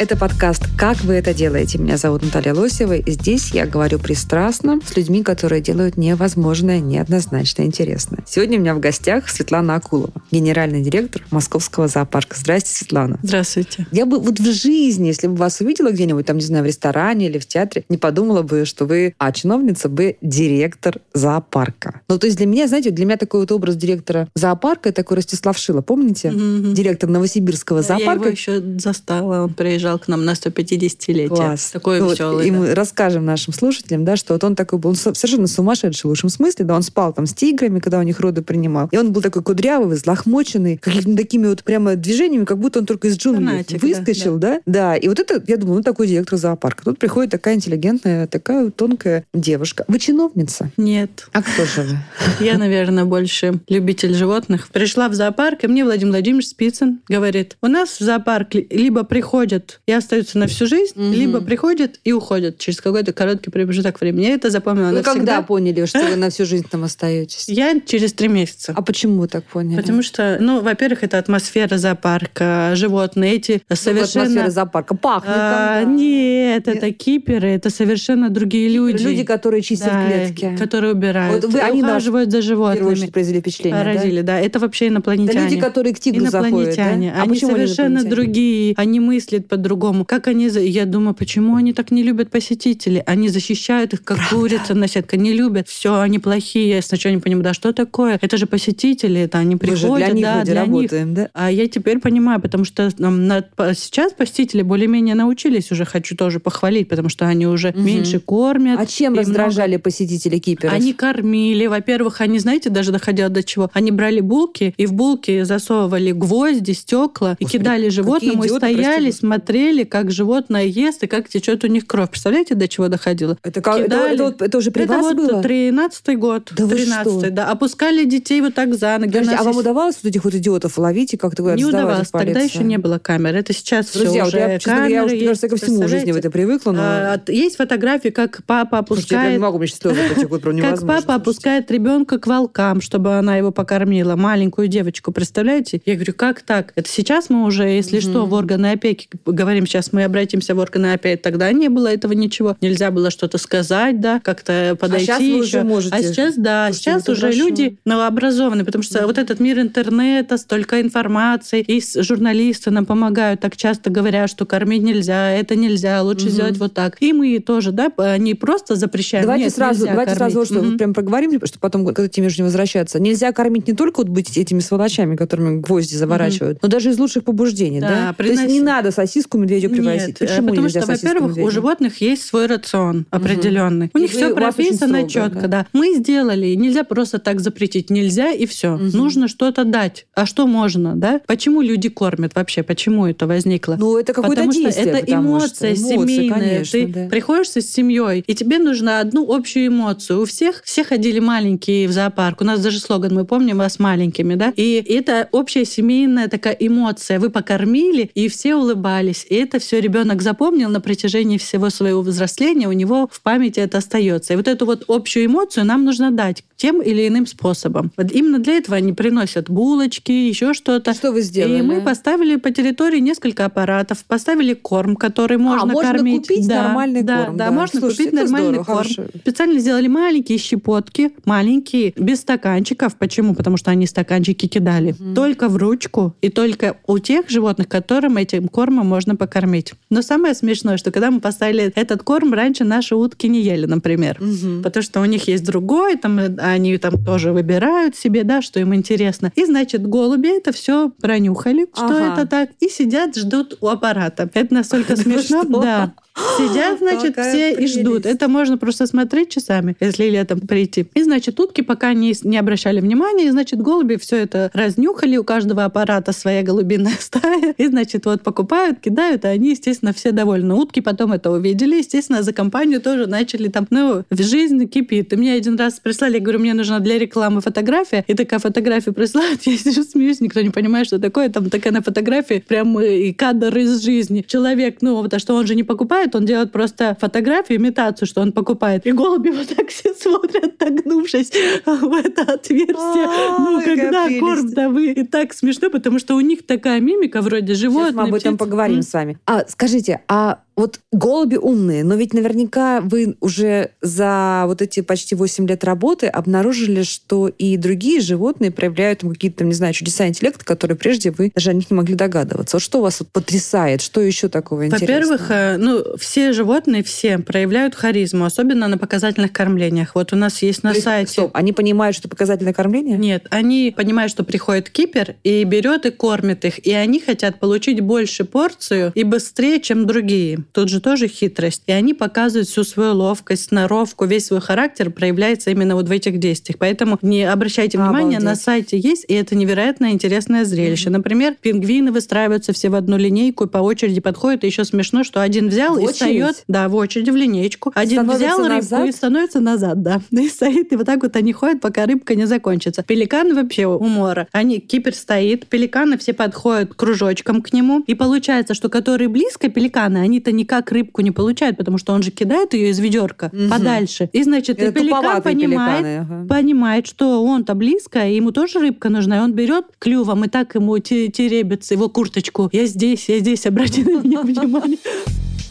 Это подкаст «Как вы это делаете?». Меня зовут Наталья Лосева, и здесь я говорю пристрастно с людьми, которые делают невозможное, неоднозначно интересно. Сегодня у меня в гостях Светлана Акулова, генеральный директор Московского зоопарка. Здрасте, Светлана. Здравствуйте. Я бы вот в жизни, если бы вас увидела где-нибудь, там, не знаю, в ресторане или в театре, не подумала бы, что вы, а, чиновница, бы директор зоопарка. Ну, то есть для меня, знаете, для меня такой вот образ директора зоопарка, такой Ростислав Шила, помните? Мгм. Директор Новосибирского Я его зоопарка. еще застала. Он приезжал к нам на 150-летие. Класс. Такой Ну вот, веселый. И да. мы расскажем нашим слушателям, да, что вот он такой был он со- совершенно сумасшедший в лучшем смысле, да, он спал там с тиграми, когда у них роды принимал. И он был такой кудрявый, взлохмоченный, какими-то такими вот прямо движениями, как будто он только из джунглей Фанатик, да, выскочил, да, да. И вот это, я думаю, ну такой директор зоопарка. Тут приходит такая интеллигентная, такая вот тонкая девушка. Вы чиновница? Нет. А кто же вы? Я, наверное, больше любитель животных. Пришла в зоопарк, и мне Владимир Владимирович Спицын говорит, у нас в зоопарк ли- либо приходят и остаются на всю жизнь, Мгм. либо приходят и уходят через какой-то короткий промежуток времени. Я это запомнила Вы навсегда. когда поняли, что вы на всю жизнь там остаетесь? Я через три месяца. А почему вы так поняли? Потому что, ну, во-первых, это атмосфера зоопарка, животные, эти Ну, совершенно... атмосфера зоопарка пахнет А, там, да. Нет, это киперы, это совершенно другие люди. Люди, которые чистят Да, клетки. которые убирают, Вот вы- они ухаживают за В первую очередь животными. произвели впечатление, да? Поразили, да? Это вообще инопланетяне. люди, которые к тигру заходят, да? А Они совершенно другие. Они мыслят по-другому. Как они... Я думаю, почему они так не любят посетителей? Они защищают их, как курица на сетке. Не любят. Все, они плохие. Сначала не понимаю, да что такое? Это же посетители, это они Мы же приходят. для них да, для них. работаем, да? А я теперь понимаю, потому что на- сейчас посетители более-менее научились уже, хочу тоже похвалить, потому что они уже Мгм. меньше кормят. А чем и раздражали посетители киперов? Они кормили. Во-первых, они, знаете, даже доходило до чего. Они брали булки и в булки засовывали гвозди, стекла и Господи, кидали животному. И идиоты, стояли, прости господи. Смотрели, как животное ест и как течет у них кровь. Представляете, до чего доходило? Это, как, это, кидали. это вот- это уже при Это вас вот было? тринадцатый год. Да вы 13 что? да. Опускали детей вот так за ноги. Нас а вам есть- удавалось вот этих вот идиотов ловить и как-то не удавалось. Тогда еще не было камер. Это сейчас Друзья, все вот уже я, честно говоря, я камеры уже, мне есть, ко всему жизни в это привыкла, но... А, есть фотографии, как папа Слушайте, я не опускает могу, меня сейчас слезы потекут, прям как папа опускает ребенка к волкам, чтобы она его покормила, маленькую девочку, представляете? Я говорю, как так? Это сейчас мы уже, если что, в органы опеки говорим, сейчас мы обратимся в органы опеки, тогда не было этого ничего. Нельзя было что-то сказать, да, как-то подойти щас вы еще. уже можете. А сейчас, да, сейчас уже хорошо. люди новообразованные, потому что вот этот мир интернета, столько информации, и журналисты нам помогают, так часто говорят, что кормить нельзя, это нельзя, лучше Мгм. сделать вот так. И мы тоже, да, не просто запрещаем. Давайте Нет, сразу, давайте сразу, кормить. что вы прям проговорим, чтобы потом к этой теме уже не возвращаться. Нельзя кормить не только вот быть этими сволочами, которыми гвозди заворачивают, но даже из лучших побуждений, да? Да, То есть не надо сосиску медведю привозить. Нет, э, Почему потому что, во-первых, у медведю? животных есть свой рацион определенный. У И них вы- все у прописано четко, да? да. Мы сделали, и нельзя просто так запретить. Нельзя и все. Мгм. Нужно что-то дать. А что можно, да? Почему люди кормят вообще? Почему это возникло? Ну, это какое-то Потому что действие. это потому что эмоция эмоции, семейная. конечно, Ты да. приходишь с семьей, и тебе нужно одну общую эмоцию. У всех все ходили маленькие в зоопарк. У нас даже слоган, мы помним вас маленькими, да? И это общая семейная такая эмоция. Вы покормили, и все улыбались. И это все ребенок запомнил на протяжении всего своего взросления. У него в памяти это остается. И вот эту вот общую эмоцию нам нужно дать тем или иным способом. Вот именно для этого они приносят булочки, еще что-то. Что вы сделали? И мы поставили по территории несколько аппаратов, поставили корм, который можно, а, можно кормить. купить да, нормальный да, корм. Да, можно Слушайте, купить нормальный здорово, корм. хорошо. Специально сделали маленькие щепотки, маленькие, без стаканчиков. Почему? Потому что они стаканчики кидали. Только в ручку и только у тех животных, которым этим кормом можно покормить. Но самое смешное, что когда мы поставили этот корм, раньше наши утки не ели, например. Мгм. Потому что у них есть другой, там э, они там тоже выбирают себе, да, что им интересно. И, значит, голуби это все пронюхали, что Ага. это так, и сидят, ждут у аппарата. Это настолько смешно, что? да. Сидят, значит, Какая все и прелесть. ждут. Это можно просто смотреть часами, если летом прийти. И, значит, утки пока не, не обращали внимания, и, значит, голуби все это разнюхали, у каждого аппарата своя голубиная стая, и, значит, вот покупают, кидают, и они, естественно, все довольны. Утки потом это увидели, естественно, за компанию тоже начали там, ну, жизнь кипит. И мне один раз прислали, я говорю, мне нужна для рекламы фотография, и такая фотография присылают, я сижу, смеюсь, никто не понимает, что такое, там такая на фотографии прям э, и кадр из жизни. Человек, ну, вот, а что он же не покупает, он делает просто фотографию, имитацию, что он покупает. И голуби вот так все смотрят, нагнувшись в это отверстие. Ну, какая когда прелесть. корм-то вы... И так смешно, потому что у них такая мимика вроде животных. Сейчас мы об этом поговорим с вами. А, скажите, а вот голуби умные, но ведь наверняка вы уже за вот эти почти 8 лет работы обнаружили, что и другие животные проявляют какие-то, не знаю, чудеса интеллекта, которые прежде вы даже о них не могли догадываться. Вот что вас вот потрясает? Что еще такого интересного? Во-первых, э, ну, все животные, все проявляют харизму, особенно на показательных кормлениях. Вот у нас есть на То есть, сайте... стоп, они понимают, что показательное кормление? Нет, они понимают, что приходит кипер и берет и кормит их, и они хотят получить больше порцию и быстрее, чем другие. Тут же тоже хитрость. И они показывают всю свою ловкость, сноровку, весь свой характер проявляется именно вот в этих действиях. Поэтому не обращайте внимания, Обалдеть. на сайте есть, и это невероятно интересное зрелище. Например, пингвины выстраиваются все в одну линейку и по очереди подходят. И еще смешно, что один взял В и очередь? встает, да, в очередь в линейку. Один Становится взял рыбку назад? и становится назад, да. И стоит, и вот так вот они ходят, пока рыбка не закончится. Пеликаны вообще умора. Они, кипер стоит, пеликаны все подходят кружочком к нему. И получается, что которые близко пеликаны, они-то никак рыбку не получают, потому что он же кидает ее из ведерка Мгм. подальше. И, значит, и пеликан понимает, пеликаны, ага. понимает, что он-то близко, и ему тоже рыбка нужна, и он берет клювом и так ему те- теребится его курточку. Я здесь, я здесь, обрати на меня внимание.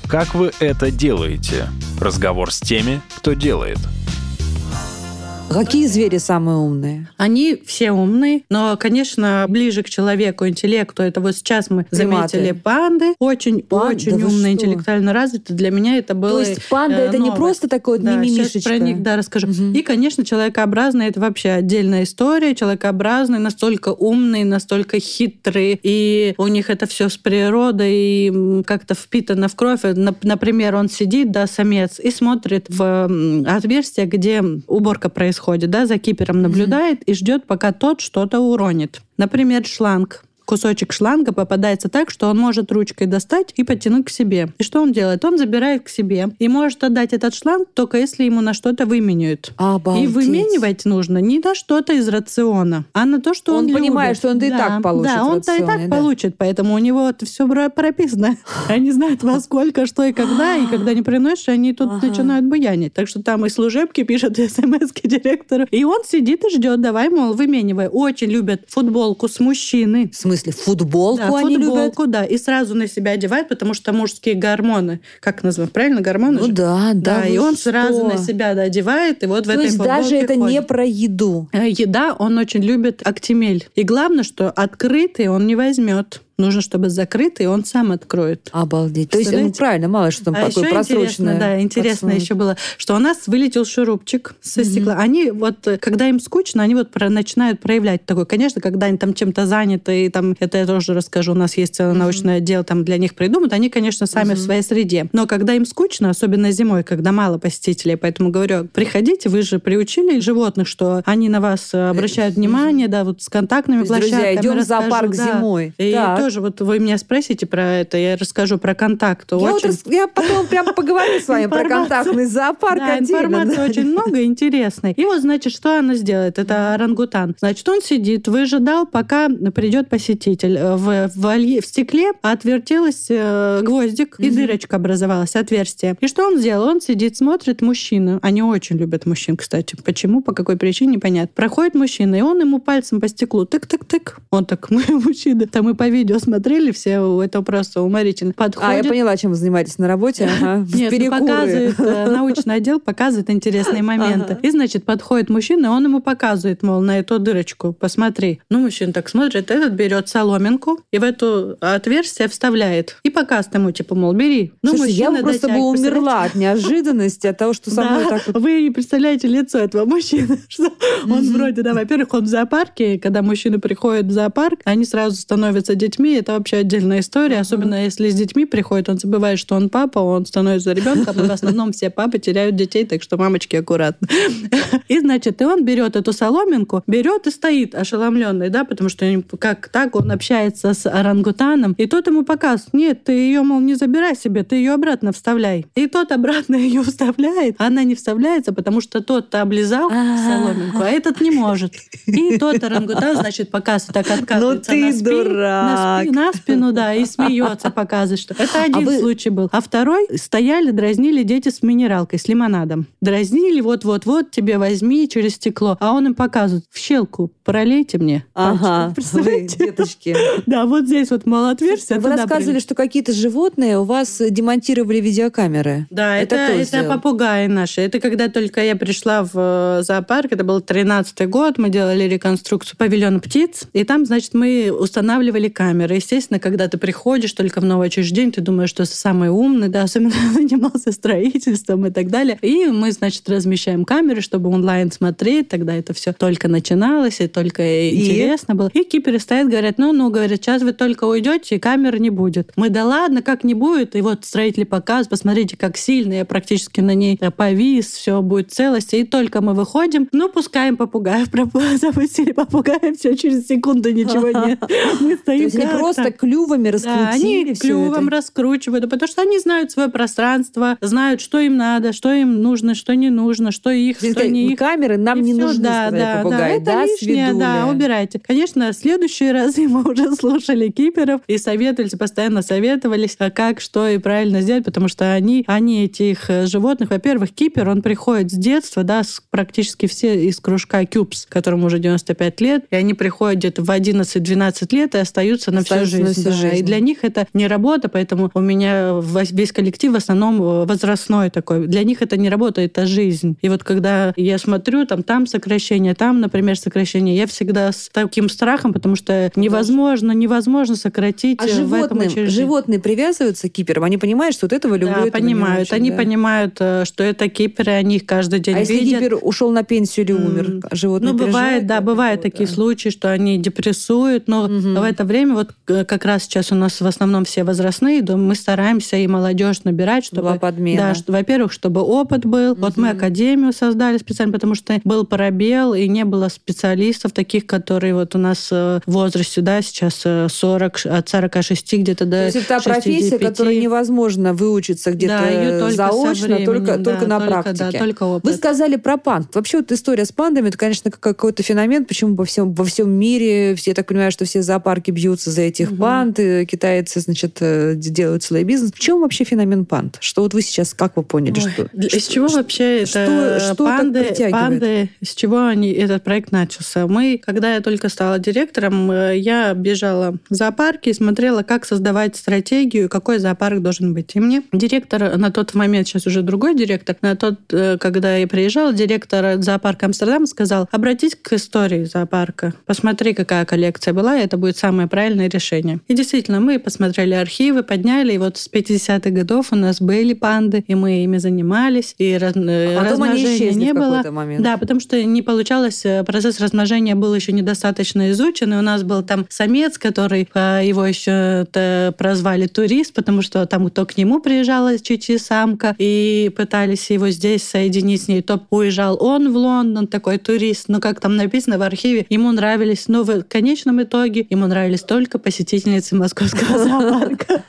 Как вы это делаете? Разговор с теми, кто делает. Какие звери самые умные? Они все умные, но, конечно, ближе к человеку, интеллекту, это вот сейчас мы Приматы. заметили панды, очень, Пан- очень да умные, интеллектуально развиты. Для меня это было То есть панда э, это не новое. просто такой вот Да, мимимишечка? сейчас про них, да, расскажу. Мгм. И, конечно, человекообразные это вообще отдельная история. Человекообразные настолько умные, настолько хитрые, и у них это все с природой как-то впитано в кровь. Нап- Например, он сидит, да, самец, и смотрит в отверстие, где уборка происходит, да, за кипером наблюдает и ждет, пока тот что-то уронит. Например, шланг кусочек шланга попадается так, что он может ручкой достать и подтянуть к себе. И что он делает? Он забирает к себе и может отдать этот шланг только если ему на что-то выменяют. Обалдеть. И выменивать нужно не на что-то из рациона, а на то, что Он он, понимает, любит. что и Да, так получит Да, он-то и так да. получит, поэтому у него это все прописано. Они знают во сколько, что и когда, и когда не приносишь, они тут Ага. начинают буянить. Так что там и служебки пишут смс директору. И он сидит и ждет, давай, мол, выменивай. Очень любят футболку с мужчины. В смысле, футболку Да, они любят? футболку, да, и сразу на себя одевают, потому что мужские гормоны, как называют, правильно, гормоны Ну же? да, да. Да, и вы он что? сразу на себя да, одевает, и вот в То этой есть даже это не ходит. про еду. Э, Еда, он очень любит актимель. И главное, что открытый он не возьмет. Нужно, чтобы закрытый он сам откроет. Обалдеть. То есть, ну, правильно, мало что там а такое еще просроченное. интересно, да, интересно подсунуть. еще было, что у нас вылетел шурупчик со стекла. Они вот, э, когда им скучно, они вот про- начинают проявлять такой. Конечно, когда они там чем-то заняты, и там, это я тоже расскажу, у нас есть целый научный отдел, там для них придумают, они, конечно, сами в своей среде. Но когда им скучно, особенно зимой, когда мало посетителей, поэтому говорю, приходите, вы же приучили животных, что они на вас э, обращают внимание, да, вот с контактными есть, друзья, площадками. идем в расскажу, зоопарк да. зимой. И Так. Тоже вот вы меня спросите про это, я расскажу про контакт. Я, вот Очень рас- я потом прямо поговорю с вами про контактный зоопарк да, отдельно. информации да. очень много интересной. И вот, значит, что она сделает? Это орангутан. Значит, он сидит, выжидал, пока придет посетитель. Э, В, в, волье- в стекле отвертелась э, гвоздик, и дырочка образовалась, отверстие. И что он сделал? Он сидит, смотрит мужчину. Они очень любят мужчин, кстати. Почему, по какой причине, непонятно. Проходит мужчина, и он ему пальцем по стеклу тык-тык-тык. Он так, мы мужчины. Там мы по видео смотрели все, это просто уморительно. Подходит, А, я поняла, чем вы занимаетесь на работе. Ага. Нет, ну, показывает, э, научный отдел показывает интересные моменты. Ага. И, значит, подходит мужчина, и он ему показывает, мол, на эту дырочку, посмотри. Ну, мужчина так смотрит, этот берет соломинку и в эту отверстие вставляет. И показывает ему, типа, мол, бери. Ну, Слушай, я просто бы умерла от неожиданности, от того, что со мной так вот... Вы не представляете лицо этого мужчины. Что он вроде, да, во-первых, он в зоопарке, когда мужчины приходят в зоопарк, они сразу становятся детьми, детьми это вообще отдельная история, особенно если с детьми приходит, он забывает, что он папа, он становится ребенком, и в основном все папы теряют детей, так что мамочки аккуратно. И значит, и он берет эту соломинку, берет и стоит ошеломленный, да, потому что как так он общается с орангутаном, и тот ему показывает, нет, ты ее, мол, не забирай себе, ты ее обратно вставляй. И тот обратно ее вставляет, а она не вставляется, потому что тот-то облизал соломинку, а этот не может. И тот орангутан, значит, показывает, так откатывается ну, ты на, спину, дурак. На, спину, на спину, да, и смеется, показывает, что это один а вы... случай был. А второй стояли, дразнили дети с минералкой, с лимонадом. Дразнили, вот-вот-вот, тебе возьми через стекло. А он им показывает, в щелку пролейте мне. Ага, вы, деточки. Да, вот здесь вот малоотверстие. Вы рассказывали, что какие-то животные у вас демонтировали видеокамеры. Да, это, это, это попугаи наши. Это когда только я пришла в э, зоопарк, это был 13 год, мы делали реконструкцию павильона птиц, и там, значит, мы устанавливали камеры. Естественно, когда ты приходишь только в новое учреждение, ты думаешь, что самый умный, да, особенно занимался строительством и так далее. И мы, значит, размещаем камеры, чтобы онлайн смотреть, тогда это все только начиналось, и только и? интересно было. И киперы стоят, говорят, ну, ну, говорят, сейчас вы только уйдете, и камеры не будет. Мы, да ладно, как не будет? И вот строители показывают, посмотрите, как сильно я практически на ней повис, все будет целости. И только мы выходим, ну, пускаем попугаев, запустили попугаев, все, через секунду ничего нет. Мы стоим Просто клювами раскрутили да, они клювом это. раскручивают, потому что они знают свое пространство, знают, что им надо, что им нужно, что не нужно, что их, что не их. Камеры нам и не все, нужны, да, да, попугай, да, это да, лишнее, да, убирайте. Конечно, следующие разы мы уже слушали киперов и советовались, постоянно советовались, а как, что и правильно сделать, потому что они, они этих э, животных, во-первых, кипер, он приходит с детства, да, с, практически все из кружка Кюбс, которому уже 95 лет, и они приходят где-то в 11-12 лет и остаются на всю жизнь. На всю да. жизнь. И для них это не работа, поэтому у меня весь коллектив в основном э, возрастной такой. Для них это не работа, это жизнь. И вот когда я смотрю, там, там сокращение, там, например, сокращение, я всегда с таким страхом, потому что невозможно, невозможно сократить а в животным, этом учреждении. животные привязываются к киперам? Они понимают, что вот этого люблю, Да, понимают. Очень, они да? понимают, э, что это киперы, они их каждый день а видят. если кипер ушел на пенсию или умер, животные Ну, бывает, да, бывают такие да. случаи, что они депрессуют, но угу. в это время вот э, как раз сейчас у нас в основном все возрастные, мы стараемся и молодежь набирать, чтобы... Была подмена. Да, что, во-первых, чтобы опыт был. Угу. Вот мы академию создали специально, потому что был пробел, и не было специалистов таких, которые вот у нас э, в возрасте, да, сейчас 40, от 46 где-то до То есть это та профессия, которую невозможно выучиться где-то да, только заочно, временем, только, да, только на только, практике. Да, только опыт. Вы сказали про панд. Вообще вот история с пандами, это, конечно, какой-то феномен, почему во всем, во всем мире, все, я так понимаю, что все зоопарки бьются за этих угу. панд, и китайцы, значит, э, делают свой бизнес. В чем вообще феномен панд? Что вот вы сейчас, как вы поняли? Ой, что, из что, чего вообще что, это что панды, панды, с чего они, этот проект начался? Мы, когда я только стала директором, э, я бежала в зоопарки и смотрела, как создавать стратегию, какой зоопарк должен быть. И мне директор на тот момент, сейчас уже другой директор, на тот, э, когда я приезжала, директор зоопарка Амстердам сказал, обратись к истории зоопарка, посмотри, какая коллекция была, и это будет самое правильное решение. И действительно, мы посмотрели архивы, подняли, и вот с 50-х годов у нас были панды, и мы ими занимались, и раз, а размножения не было. Момент. Да, потому что не получалось, э, процесс размножения был еще недостаточно изучен, и у нас был там самец, который э, его еще прозвали турист, потому что там то к нему приезжала чуть-чуть самка, и пытались его здесь соединить с ней, то уезжал он в Лондон, такой турист, но как там написано в архиве, ему нравились, но в конечном итоге ему нравились только посетительницы московского зоопарка.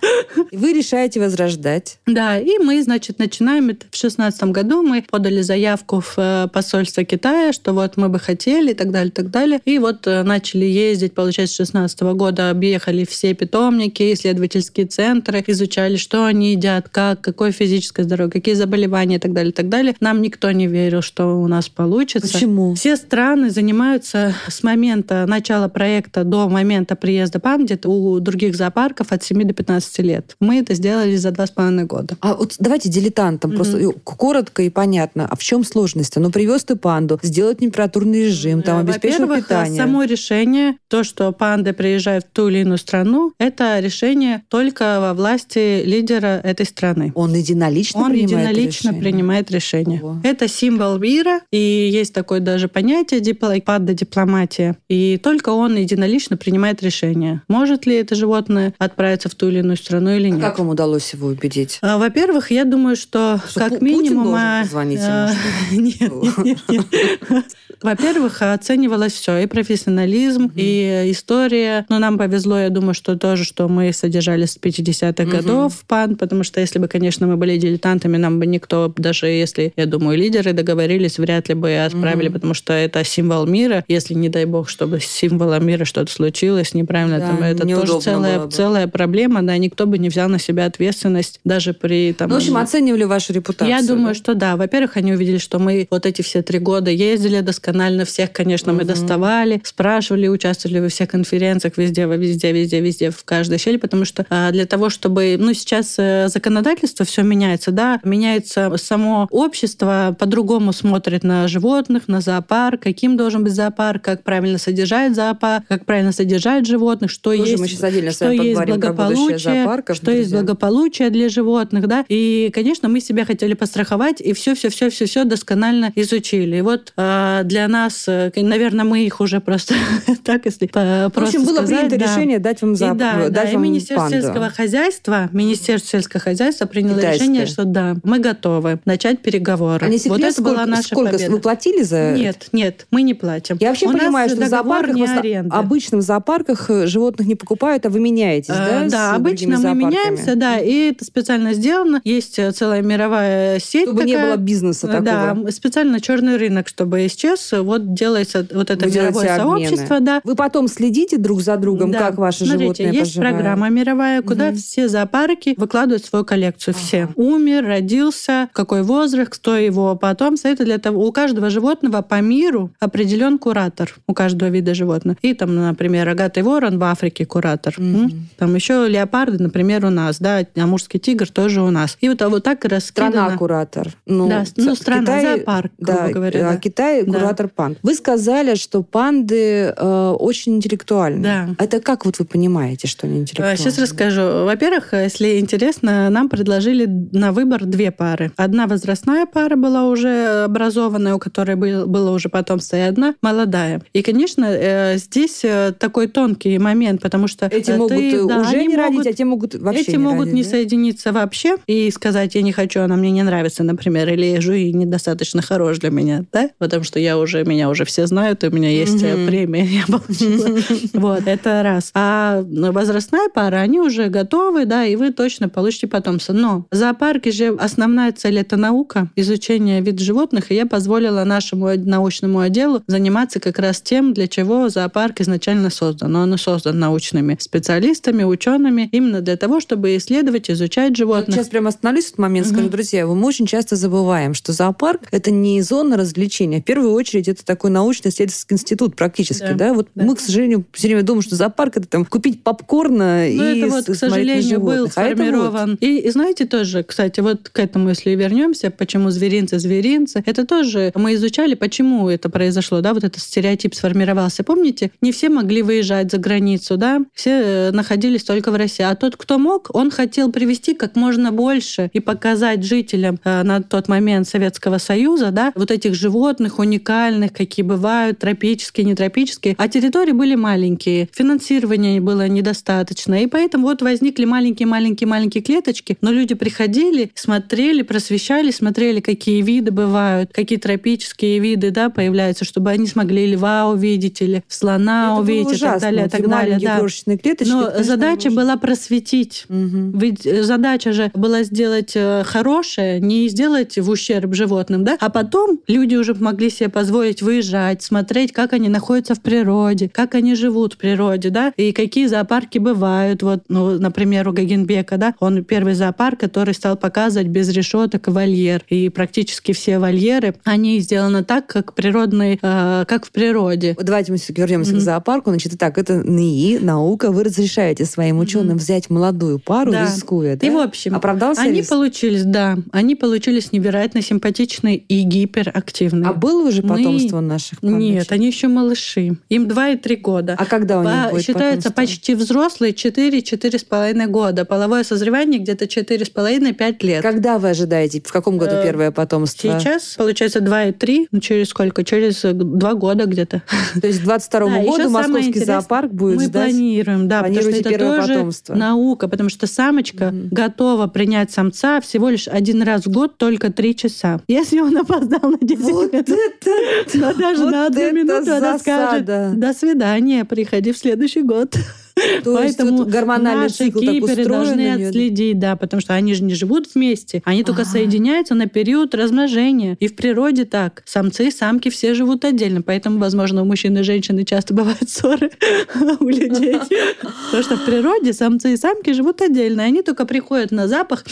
Вы решаете возрождать. Да, и мы, значит, начинаем это в шестнадцатом году. Мы подали заявку в э, посольство Китая, что вот мы бы хотели и так далее, и так далее. И вот э, начали ездить, получается, с шестнадцатого года объехали все питомники, исследовательские центры, изучали, что они едят, как, какое физическое здоровье, какие заболевания и так далее, и так далее. Нам никто не верил, что у нас получится. Почему? Все страны занимаются с момента начала проекта до момента приезда пандит у других зоопарков от 7 до 15 лет. Мы это сделали за два с половиной года. А вот давайте дилетантам, mm-hmm. просто коротко и понятно. А в чем сложность? Ну, привез ты панду, сделать температурный режим, там, обеспечил питание. само решение, то, что панды приезжают в ту или иную страну, это решение только во власти лидера этой страны. Он единолично Он принимает единолично решение. принимает решение. Ого. Это символ мира, и есть такое даже понятие дипло... дипломатия. И только он единолично принимает решение. Может ли это животное отправиться в ту или иную страну или А нет. как вам удалось его убедить? А, Во-первых, я думаю, что, Что как Пу- Путин минимум... должен а, а, Нет, нет, нет, нет. Во-первых, оценивалось все, и профессионализм, и история. Но нам повезло, я думаю, что тоже, что мы содержались с 50-х Мгм. годов ПАН, потому что если бы, конечно, мы были дилетантами, нам бы никто, даже если, я думаю, лидеры договорились, вряд ли бы отправили, Мгм. потому что это символ мира. Если, не дай бог, чтобы с символом мира что-то случилось неправильно, Да, там, это тоже целая, бы. целая проблема, да, никто бы не взял на себя ответственность даже при... Там, Ну, в общем, оценивали вашу репутацию. я думаю, да? что да. Во-первых, они увидели, что мы вот эти все три года ездили досконально, всех, конечно, мы Мгм. доставали, спрашивали, участвовали во всех конференциях, везде, везде, везде, везде, в каждой щели, потому что а, для того, чтобы... Ну, сейчас э, законодательство все меняется, да, меняется само общество, по-другому смотрит на животных, на зоопарк, каким должен быть зоопарк, как правильно содержать зоопарк, как правильно содержать животных, что Тоже есть мы сейчас отдельно что есть благополучие, зоопарков, что есть друзья. благополучие для животных, да. И, конечно, мы себя хотели постраховать, и все, все, все, все, все досконально изучили. И вот а, для нас, э, наверное, мы их уже просто так, если по- В общем, было сказать, принято да. решение дать вам И зап... да, да, и Министерство панду. сельского хозяйства, Министерство сельского хозяйства приняло Китайское. решение, что да, мы готовы начать переговоры. А не секрет, вот это сколько, была наша сколько победа. вы платили за? Нет, нет, мы не платим. Я вообще У понимаю, что в зоопарках в в зоопарках э, животных не покупают, а вы меняетесь, да? Э, Да, обычно мы меняемся, да, и это специально сделано. Есть э, целая мировая сеть Чтобы не такая. было бизнеса Э, Да, такого. специально черный рынок, чтобы исчез. Вот делается вот это Вы мировое обмены. сообщество, да. Вы потом следите друг за другом, Да. как ваши Смотрите, животные есть поживают? программа мировая, куда Мгм. все зоопарки выкладывают свою коллекцию. Все. Ага. Умер, родился, какой возраст, кто его потомство. Это для того, у каждого животного по миру определен куратор у каждого вида животных. И там, например, рогатый ворон в Африке куратор. Мгм. М? Там еще леопарды, например, у нас, да, амурский тигр тоже у нас. И вот, а вот так и раскидано. Страна-куратор. Ну, Да, ну, страна, Китай- зоопарк, грубо да, говоря, а да. Китай Да. куратор панд. Вы сказали, что панды э, очень интеллектуальны. Да. Это как вот вы понимаете, что они интеллектуальны? Сейчас расскажу. Во-первых, если интересно, нам предложили на выбор две пары. Одна возрастная пара была уже образованная, у которой был- было уже потомство, и одна молодая. И, конечно, э, здесь э, такой тонкий момент, потому что Эти э, могут ты- э, да, уже не могут- родить, а те могут вообще Эти не могут родить, не да? соединиться вообще и сказать, я не хочу, она мне не нравится, например, или Жуи недостаточно хорош для меня, да? Потому что я уже, меня уже все знают, и у меня есть Мгм. премия, я получила. Вот, это раз. А возрастная пара, они уже готовы, да, и вы точно получите потомство. Но в зоопарке же основная цель — это наука, изучение видов животных, и я позволила нашему научному отделу заниматься как раз тем, для чего зоопарк изначально создан. Он создан научными специалистами, учеными, именно для того, чтобы исследовать, изучать Вот животных. Сейчас прямо остановлюсь в этот момент, Мгм. скажу, друзья, мы очень часто забываем, что зоопарк — это не зона развлечения. В первую очередь это такой научно-исследовательский институт практически. Да, Да? Вот да. мы, к сожалению, все время думаем, что зоопарк — это там купить попкорна Ну, и это вот, к сожалению, был. А это вот- сформирован. И, и знаете тоже, кстати, вот к этому, если вернемся, почему зверинцы зверинцы, это тоже мы изучали, почему это произошло, да, вот этот стереотип сформировался. Помните, не все могли выезжать за границу, да, все э, находились только в России. А тот, кто мог, он хотел привести как можно больше и показать жителям э, на тот момент Советского Союза, да, вот этих животных уникальных, какие бывают, тропические, нетропические. А территории были маленькие, финансирования было недостаточно. И поэтому вот возникли маленькие-маленькие-маленькие клеточки, но люди приходили, смотрели, просвещали, смотрели, какие виды бывают, какие тропические виды да, появляются, чтобы они смогли льва увидеть или слона Это увидеть и так далее. и так далее маленькие да. крошечные клеточки. Но задача была просветить. Мгм. Ведь э, задача же была сделать э, хорошее, не сделать в ущерб животным, да? А потом люди уже могли себе позволить выезжать, смотреть, как они находятся в природе, как они живут в природе, да? И какие зоопарки бывают. Вот, ну, например, у Гагенбека, да? Он первый зоопарк, который стал показывать без решеток вольер. И практически все вольеры, они сделаны так, как природные, э, как в природе. Давайте мы все-таки вернемся Мгм. к зоопарку. Значит, итак, это НИИ, наука. Вы разрешаете своим ученым взять молодую пару, Да. рискуя, да? И в общем, Оправдался они риск? получились, да, они получились невероятно симпатичные и гиперактивные. А был уже потом потомство наших пандочек? Нет, они еще малыши. Им 2 и 3 года. А когда у них По- будет Считается потомство? почти взрослые 4-4,5 года. Половое созревание где-то 4,5-5 лет. Когда вы ожидаете? В каком году Э, первое потомство? Сейчас, получается, 2 и 3. Ну, через сколько? Через 2 года где-то. То есть к 22 Да, еще году Московский зоопарк будет Мы. Планируем, да, потому что это тоже потомство. наука, потому что самочка готова принять самца всего лишь один раз в год, только 3 часа. Если он опоздал на 10 Вот минут, это, но даже вот на одну минуту она скажет засада. «До свидания, приходи в следующий год». То есть Поэтому вот гормональный наши цикл устроен должны отследить, да, потому что они же не живут вместе, они только Ага. соединяются на период размножения. И в природе так. Самцы и самки все живут отдельно, поэтому, возможно, у мужчин и женщины часто бывают ссоры у людей. Потому что в природе самцы и самки живут отдельно, они только приходят на запах,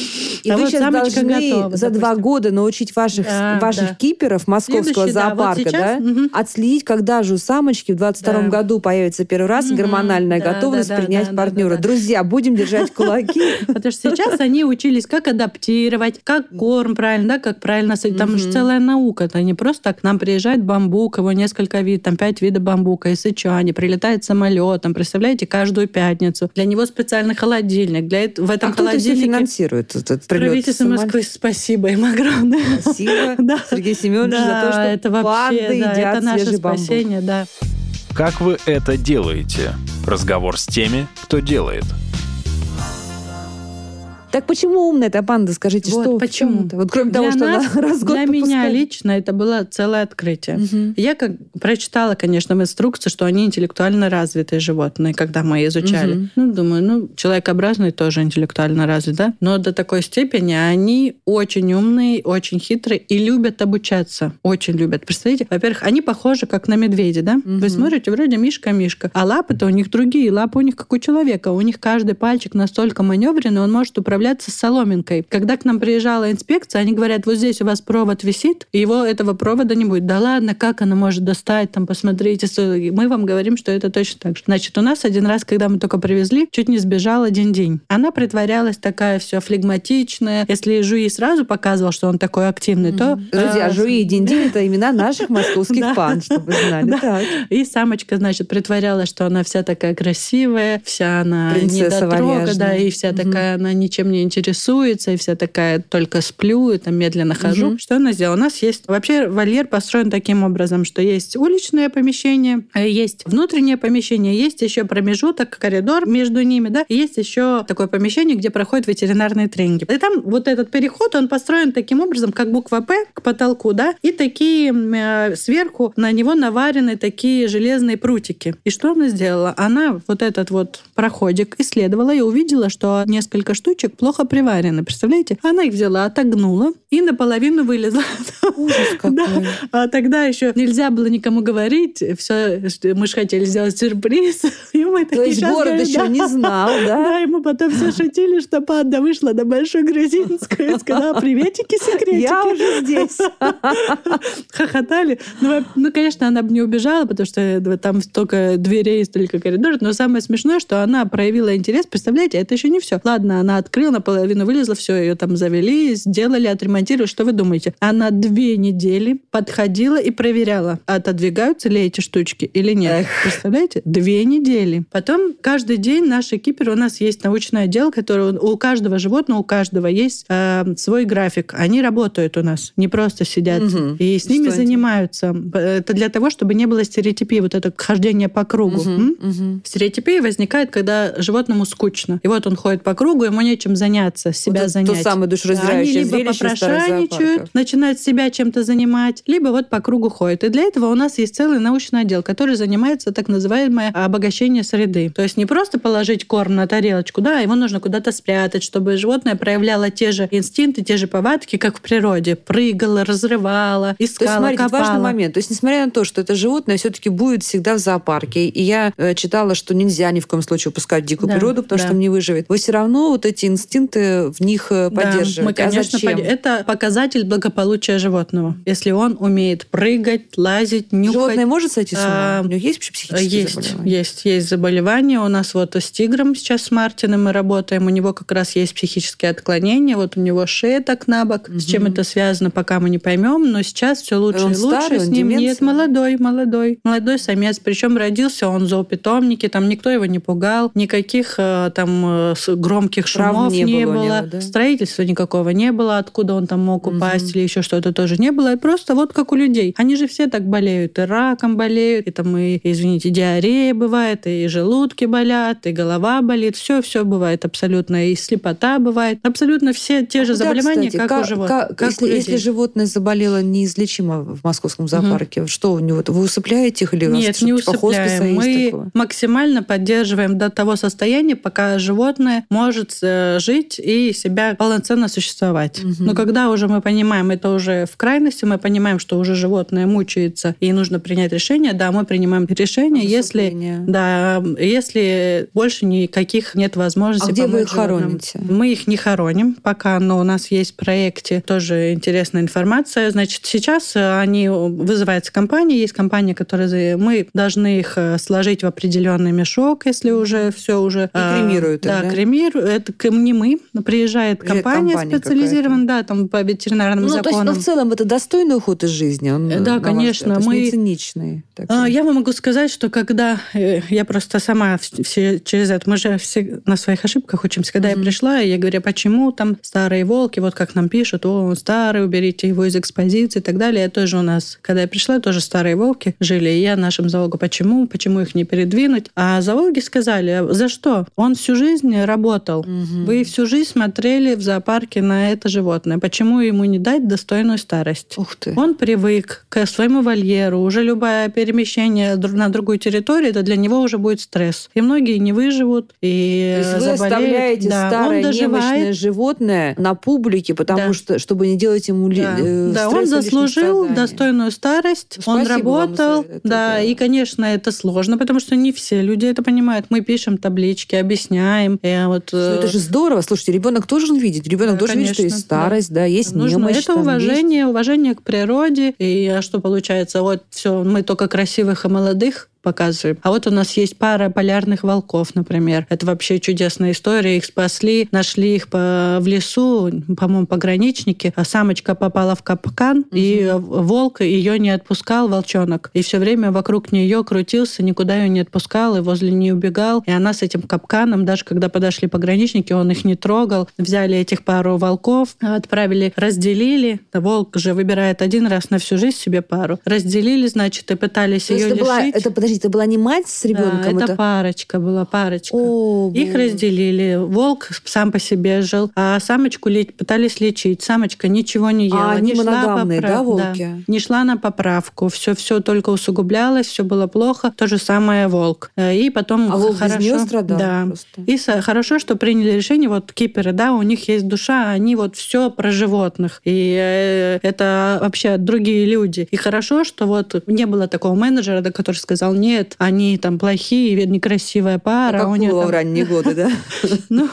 И а вы сейчас должны за два года научить ваших, ваших киперов московского зоопарка, да, отследить, когда же у самочки в 22 Да. году появится первый раз гормональная готовность да, да, принять да, да, партнера. Друзья, будем держать кулаки. Потому что сейчас они учились, как адаптировать, как корм правильно, да, как правильно... садить. Там же целая наука. Это не просто так. К нам приезжает бамбук, его несколько видов, там пять видов бамбука из Сычуани, прилетает самолетом, представляете, каждую пятницу. Для него специальный холодильник. Для этого, в этом А кто это холодильнике... финансирует? Этот прилет Правительство? Москвы, спасибо им огромное. Спасибо, Да. Сергей Семенович, за то, что это вообще, панды да, едят это наше бамбук. спасение, да. Как вы это делаете? Разговор с теми, кто делает. Так почему умная эта панда, скажите, Вот что? почему? Вот кроме того, Для что нас, она раз в год Для меня попускает. лично это было целое открытие. Мгм. Я как прочитала, конечно, в инструкции, что они интеллектуально развитые животные, когда мы изучали. Мгм. Ну, думаю, ну, человекообразные тоже интеллектуально развит, да? Но до такой степени они очень умные, очень хитрые и любят обучаться. Очень любят. Представляете? Во-первых, они похожи как на медведя, да? Мгм. Вы смотрите, вроде мишка-мишка. А лапы-то у них другие. Лапы у них как у человека. У них каждый пальчик настолько маневренный, он может управляться с соломинкой. Когда к нам приезжала инспекция, они говорят, вот здесь у вас провод висит, и его этого провода не будет. Да ладно, как она может достать, там, посмотрите. Мы вам говорим, что это точно так же. Значит, у нас один раз, когда мы только привезли, чуть не сбежал один день. Она притворялась такая все флегматичная. Если Жуи сразу показывал, что он такой активный, то... Друзья, э, Жуи и Динди это имена наших московских Да. панд, чтобы знали. И самочка, значит, притворялась, что она вся такая красивая, вся она недотрога, да, и вся такая, она ничем не интересуется, и вся такая только сплю, и там медленно хожу. Мгм. Что она сделала? У нас есть... Вообще вольер построен таким образом, что есть уличное помещение, а есть внутреннее помещение, есть еще промежуток, коридор между ними, да, и есть еще такое помещение, где проходят ветеринарные тренинги. И там вот этот переход, он построен таким образом, как буква «П» к потолку, да, и такие э, сверху на него наварены такие железные прутики. И что она сделала? Она вот этот вот проходик исследовала и увидела, что несколько штучек плохо приварены. Представляете? Она их взяла, отогнула и наполовину вылезла. Ужас какой. Да. А тогда еще нельзя было никому говорить. Все, мы же хотели сделать сюрприз. И мы То есть «Щас город говорим, еще да». не знал, да? Да, и мы потом все шутили, что панда вышла на Большую Грузинскую и сказала «Приветики, секретики». Я уже здесь. Хохотали. Ну, ну, конечно, она бы не убежала, потому что э, там столько дверей, столько коридоров. Но самое смешное, что она проявила интерес. Представляете, это еще не все. Ладно, она открыла, наполовину вылезла, все, ее там завели, сделали, отремонтировали. Что вы думаете? Она две недели подходила и проверяла, отодвигаются ли эти штучки или нет. Эх. Представляете? Две недели. Потом каждый день наш кипер, у нас есть научный отдел, который у каждого животного, у каждого есть э, свой график. Они работают у нас, не просто сидят Мгм. и с ними Что занимаются. Это для того, чтобы не было стереотипии, вот это хождение по кругу. М? мгм. Стереотипия возникает, когда животному скучно. И вот он ходит по кругу, ему нечем заняться, себя Вот занять. То самое душераздирающее Они либо попрошайничают, начинают себя чем-то занимать, либо вот по кругу ходят. И для этого у нас есть целый научный отдел, который занимается так называемое обогащение среды. То есть не просто положить корм на тарелочку, да, его нужно куда-то спрятать, чтобы животное проявляло те же инстинкты, те же повадки, как в природе. Прыгало, разрывало, То есть, искало, смотрите, копало. важный момент. То есть, несмотря на то, что это животное все-таки будет всегда в зоопарке, и я э, читала, что нельзя ни в коем случае выпускать в дикую Да, природу, потому да. что не выживет, вы все равно вот эти инстинкты в них э, Да, поддерживать. мы, конечно, а зачем? под- это показатель благополучия животного. Если он умеет прыгать, лазить, нюхать. Животное может сойти с ума? А, У него есть вообще психические Есть, заболевания? есть, есть заболевания. У нас вот с тигром сейчас с Мартином мы работаем. У него как раз есть психические отклонения. Вот у него шея так на бок. С чем это связано, пока мы не поймем. Но сейчас все лучше Он и лучше старый, с он ним. Нет, деменция? молодой, молодой. Молодой самец. Причем родился он в зоопитомнике. Там никто его не пугал. Никаких э, там э, громких шумов не не, было было. да? Строительства никакого не было. Откуда он там мог упасть или еще что-то тоже не было. И просто вот как у людей. Они же все так болеют. И раком болеют, и там, и, извините, диарея бывает, и желудки болят, и голова болит. Все, все бывает абсолютно. И слепота бывает. Абсолютно все те же А куда, заболевания, кстати, как, у животных. как если, у если животное заболело неизлечимо в московском зоопарке, что у него? Вы усыпляете их или Нет, не типа усыпляем. Мы такого? максимально поддерживаем до того состояния, пока животное может э, жить и себя полноценно существовать. Мгм. Но когда уже мы понимаем, это уже в крайности, мы понимаем, что уже животное мучается и нужно принять решение, да, мы принимаем решение, если да, если больше никаких нет возможностей А где вы их животным. хороните? Мы их не хороним пока, но у нас есть в проекте тоже интересная информация. Значит, сейчас э, они вызываются компания, есть компания, которая мы должны их э, сложить в определенный мешок, если уже все уже И кремируют их, да, да? кремируют. Это не мы, приезжает компания, компания специализированная, да, там по ветеринарным Ну, то есть, законам. ну, в целом, это достойный уход из жизни? Он, Э, да, конечно, есть мы- циничный? так А? Я вам могу сказать, что когда э, я просто сама все через это, мы же все на своих ошибках учимся. Когда я Мгм. пришла, я говорю, «А почему там старые волки, вот как нам пишут, о, он старый, уберите его из экспозиции и так далее. Я тоже у нас, когда я пришла, тоже старые волки жили. И я нашим зоологу, почему, почему их не передвинуть? А зоологи сказали, «А за что? Он всю жизнь работал. Мгм. Вы всю жизнь смотрели в зоопарке на это животное. Почему ему не дать достойную старость? Ух ты. Он привык к своему вольеру. Уже любое перемещение на другую территорию, это для него уже будет стресс. И многие не выживут, и То есть вы заболеют. оставляете Да, старое он доживает. животное на публике, потому Да. что, чтобы не делать ему Да, э, Да, он заслужил достойную старость, он спасибо вам работал, это, да, да. и, конечно, это сложно, потому что не все люди это понимают. Мы пишем таблички, объясняем. И вот, Ну, это э, же здорово. Слушайте, ребенок должен видеть. Ребенок Да, должен видеть, что есть конечно, старость, да, есть Нужно немощь. это уважение, уважение к природе. И а что получается? Вот все, мы только красивых и молодых показываем. А вот у нас есть пара полярных волков, например. Это вообще чудесная история. Их спасли, нашли их по, в лесу, по-моему, пограничники. А самочка попала в капкан, и волк ее не отпускал, волчонок. И все время вокруг нее крутился, никуда ее не отпускал, и возле нее убегал. И она с этим капканом, даже когда подошли пограничники, он их не трогал. Взяли этих пару волков, отправили, разделили. Волк же выбирает один раз на всю жизнь себе пару. Разделили, значит, и пытались То ее это была, лишить. это, подожди, это была не мать с ребенком? Да, это, парочка была, парочка. О, Их боже. разделили. Волк сам по себе жил, а самочку пытались лечить. Самочка ничего не ела. А они не шла моногамные, да, поправ- волки? Не шла на поправку. Все, все только усугублялось, все было плохо. То же самое волк. Э, И потом А волк без хорошо. неё страдал Да. просто? И хорошо, что приняли решение, вот киперы, да, у них есть душа, они вот все про животных. И э, это вообще другие люди. И хорошо, что вот не было такого менеджера, да, который сказал, нет, они там плохие, некрасивая пара. А как у было там- в ранние годы, да? Ну,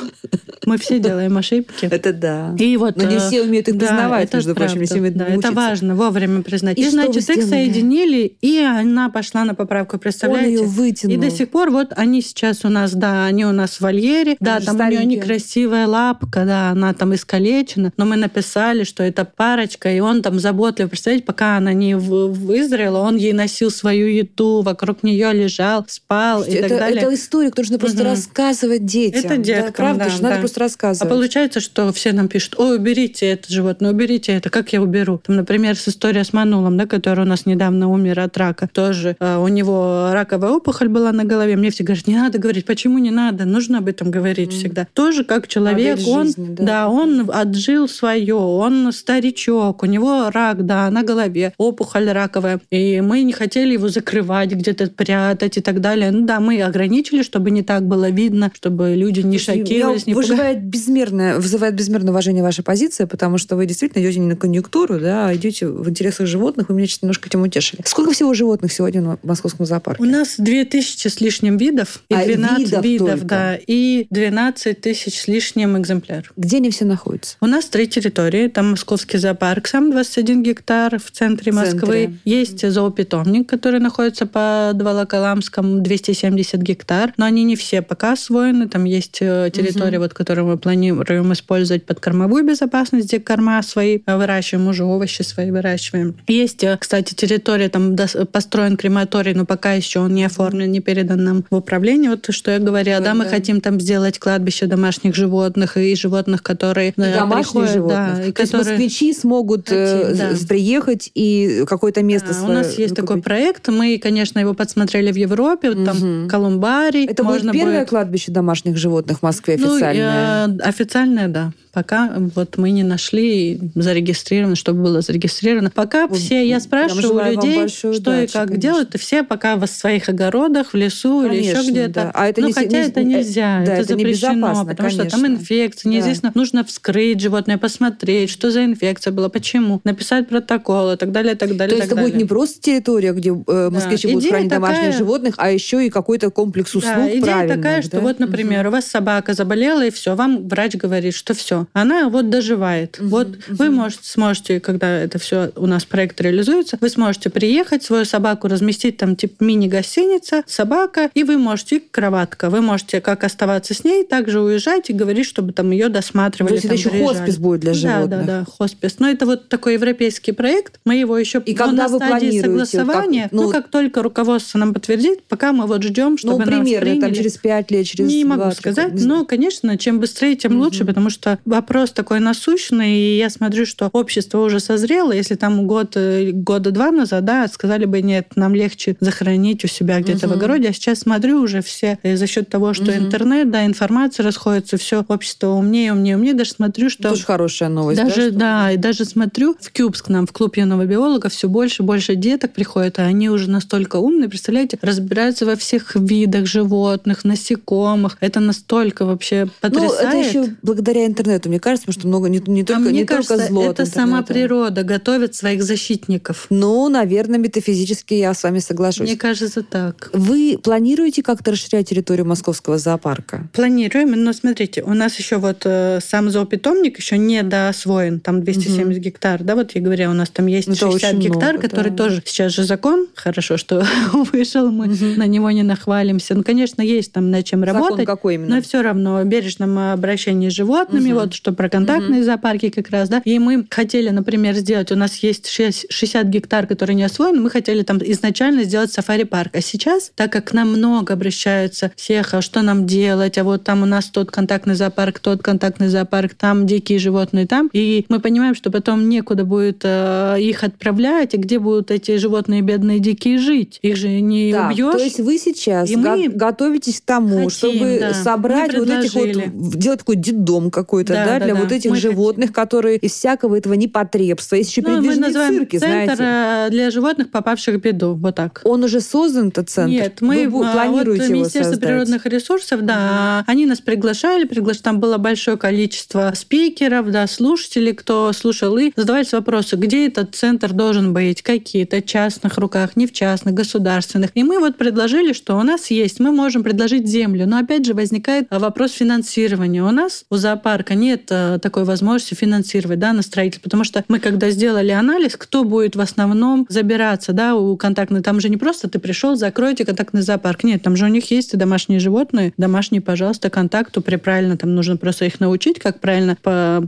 мы все делаем ошибки. Это да. И вот, Но не э, все умеют их признавать, между прочим, не все умеют это важно, вовремя признать. И И, значит, их соединили, и она пошла на поправку, Он представляете? ее вытянул. И до сих пор вот они сейчас у нас, да, они у нас в вольере, да, там у нее некрасивая лапка, да, она там искалечена, но мы написали, что это парочка, и он там заботливо, представляете, пока она не в- выздоровела, он ей носил свою еду, вокруг нее лежал, спал и это, так далее. это история, которую нужно просто Мгм. рассказывать детям. Это деткам, да, правда да, же, надо да. просто А рассказывать. получается, что все нам пишут, ой, уберите это животное, уберите это, как я уберу? Там, например, с история с Манулом, да, который у нас недавно умер от рака, тоже э, у него раковая опухоль была на голове, мне все говорят, не надо говорить, почему не надо, нужно об этом говорить Мгм. всегда. Тоже как человек, Модель он, жизни, да. да, он отжил свое, он старичок, у него рак, да, на голове, опухоль раковая, и мы не хотели его закрывать где-то где-то прятать и так далее. Ну да, мы ограничили, чтобы не так было видно, чтобы люди не шокировались, не вызывает безмерное, вызывает безмерное уважение ваша позиция, потому что вы действительно идете не на конъюнктуру, да, а идете в интересах животных. Вы меня чуть немножко этим утешили. Сколько всего животных сегодня в московском зоопарке? У нас 2000 с лишним видов и А 12 видов видов, только? да, и 12 тысяч с лишним экземпляров. Где они все находятся? У нас три территории. Там Московский зоопарк, сам 21 гектар в центре В Москвы. центре. Есть зоопитомник, который находится под Волоколамском, 270 гектар. Но они не все пока освоены. Там есть э, территория, вот, которую мы планируем использовать под кормовую безопасность, где корма свои э, выращиваем, уже овощи свои выращиваем. Есть, э, кстати, территория, там построен крематорий, но пока еще он не оформлен, не передан нам в управление. Вот что я говорила, да, мы Да. хотим там сделать кладбище домашних животных и животных, которые И э, домашних приходят, животных. да, и То есть которые- москвичи смогут Хотим, да. приехать и какое-то место Да, у свое нас есть такой выкупить. проект. Мы, конечно, его подсмотрели в Европе. Вот Там колумбарий. Это можно будет первое будет- кладбище домашних животных в Москве Ну, официальное? э, официальное, да. Пока вот мы не нашли зарегистрировано, чтобы было зарегистрировано. Пока Вот, все, я спрашиваю у людей, что и удачи, как конечно. делают, и все пока в своих огородах, в лесу или еще Конечно, где-то. да. А это ну, не- хотя не- это не- нельзя, да, это, это запрещено, потому что там конечно. инфекция, Да. неизвестно. Нужно вскрыть животное, посмотреть, что за инфекция была, почему, написать протокол и так далее, и так далее. То и есть это будет далее. не просто территория, где э, москвичи будут Идея хранить домашних такая- животных, а еще и какой-то комплекс услуг Да, идея такая, что да? вот, например, у вас собака заболела, и все, вам врач говорит, что все, она вот доживает. Мгм, Вот вы мгм. можете, сможете, когда это все у нас проект реализуется, вы сможете приехать, свою собаку разместить там типа мини-гостиница, собака, и вы можете кроватка. Вы можете как оставаться с ней, так же уезжать и говорить, чтобы там ее досматривали. То есть это там, еще приезжали. хоспис будет для Да, животных. да, да, хоспис. Но это вот такой европейский проект. Мы его еще И ну, когда на вы стадии вот как- согласования. ну, ну, как только руководство нам подтвердит, пока мы вот ждем, чтобы Ну, нас примерно, там приняли. через пять лет, через Не могу 20, сказать, но, конечно, чем быстрее, тем лучше, Мгм. потому что вопрос такой насущный, и я смотрю, что общество уже созрело. Если там год, э, года два назад, да, сказали бы, нет, нам легче захоронить у себя где-то в Мгм. огороде, а сейчас смотрю уже все э, за счет того, что Мгм. интернет, да, информация расходится, все общество умнее, умнее, умнее, даже смотрю, что Тоже хорошая новость. да, даже, что- да, и даже смотрю, в Кюбс к нам, в клуб юного биолога, все больше и больше деток приходят, а они уже настолько умные, представляете, разбираются во всех видах животных, насекомых. Это настолько вообще Ну, потрясает. это еще благодаря интернету, мне кажется, потому что много не, не А только, мне не кажется, только зло это сама природа готовит своих защитников. Ну, наверное, метафизически я с вами соглашусь. Мне кажется, так. Вы планируете как-то расширять территорию московского зоопарка? Планируем, но смотрите, у нас еще вот э, сам зоопитомник еще не доосвоен, там 270 гектар, да, вот я говорила, у нас там есть Это 60 очень гектар, много, который да. тоже сейчас же закон, хорошо, что вышел, мы на него не нахвалимся. Ну, конечно, есть там над чем Закон работать. какой именно? Но все равно бережном обращении с животными, Мгм. вот что про контактные зоопарки как раз, да. И мы хотели, например, сделать, у нас есть шесть- 60 гектар, которые не освоены, мы хотели там изначально сделать сафари-парк. А сейчас, так как к нам много обращаются всех, а что нам делать, а вот там у нас тот контактный зоопарк, тот контактный зоопарк, там дикие животные, там. И мы понимаем, что потом некуда будет э, их отправлять, и где будут эти животные бедные дикие жить. Их же не Так, убьешь. то есть вы сейчас И го- мы готовитесь к тому, хотим, чтобы да. собрать вот этих вот, делать такой детдом какой-то, Да, да, да, для да. вот этих Мы животных, которые из всякого этого непотребства, есть еще Ну, мы передвижные называем цирки, центр знаете. э, для животных, попавших в беду. Вот так. Он уже создан, этот центр? Нет, мы Вы а, планируете вот его Министерство создать? природных ресурсов, да, они нас приглашали, приглаш... там было большое количество спикеров, да, слушателей, кто слушал, и задавались вопросы, где этот центр должен быть, какие-то частных руках, не в частных, государственных. И мы вот предложили, что у нас есть, мы можем предложить землю, но опять же возникает а, вопрос финансирования. У нас у зоопарка нет такой возможности финансировать, да, на строительство, потому что мы когда сделали анализ, кто будет в основном забираться, да, у контактной, там же не просто ты пришел, закройте контактный зоопарк, нет, там же у них есть и домашние животные, домашние, пожалуйста, контакту, при правильно, там нужно просто их научить, как правильно по-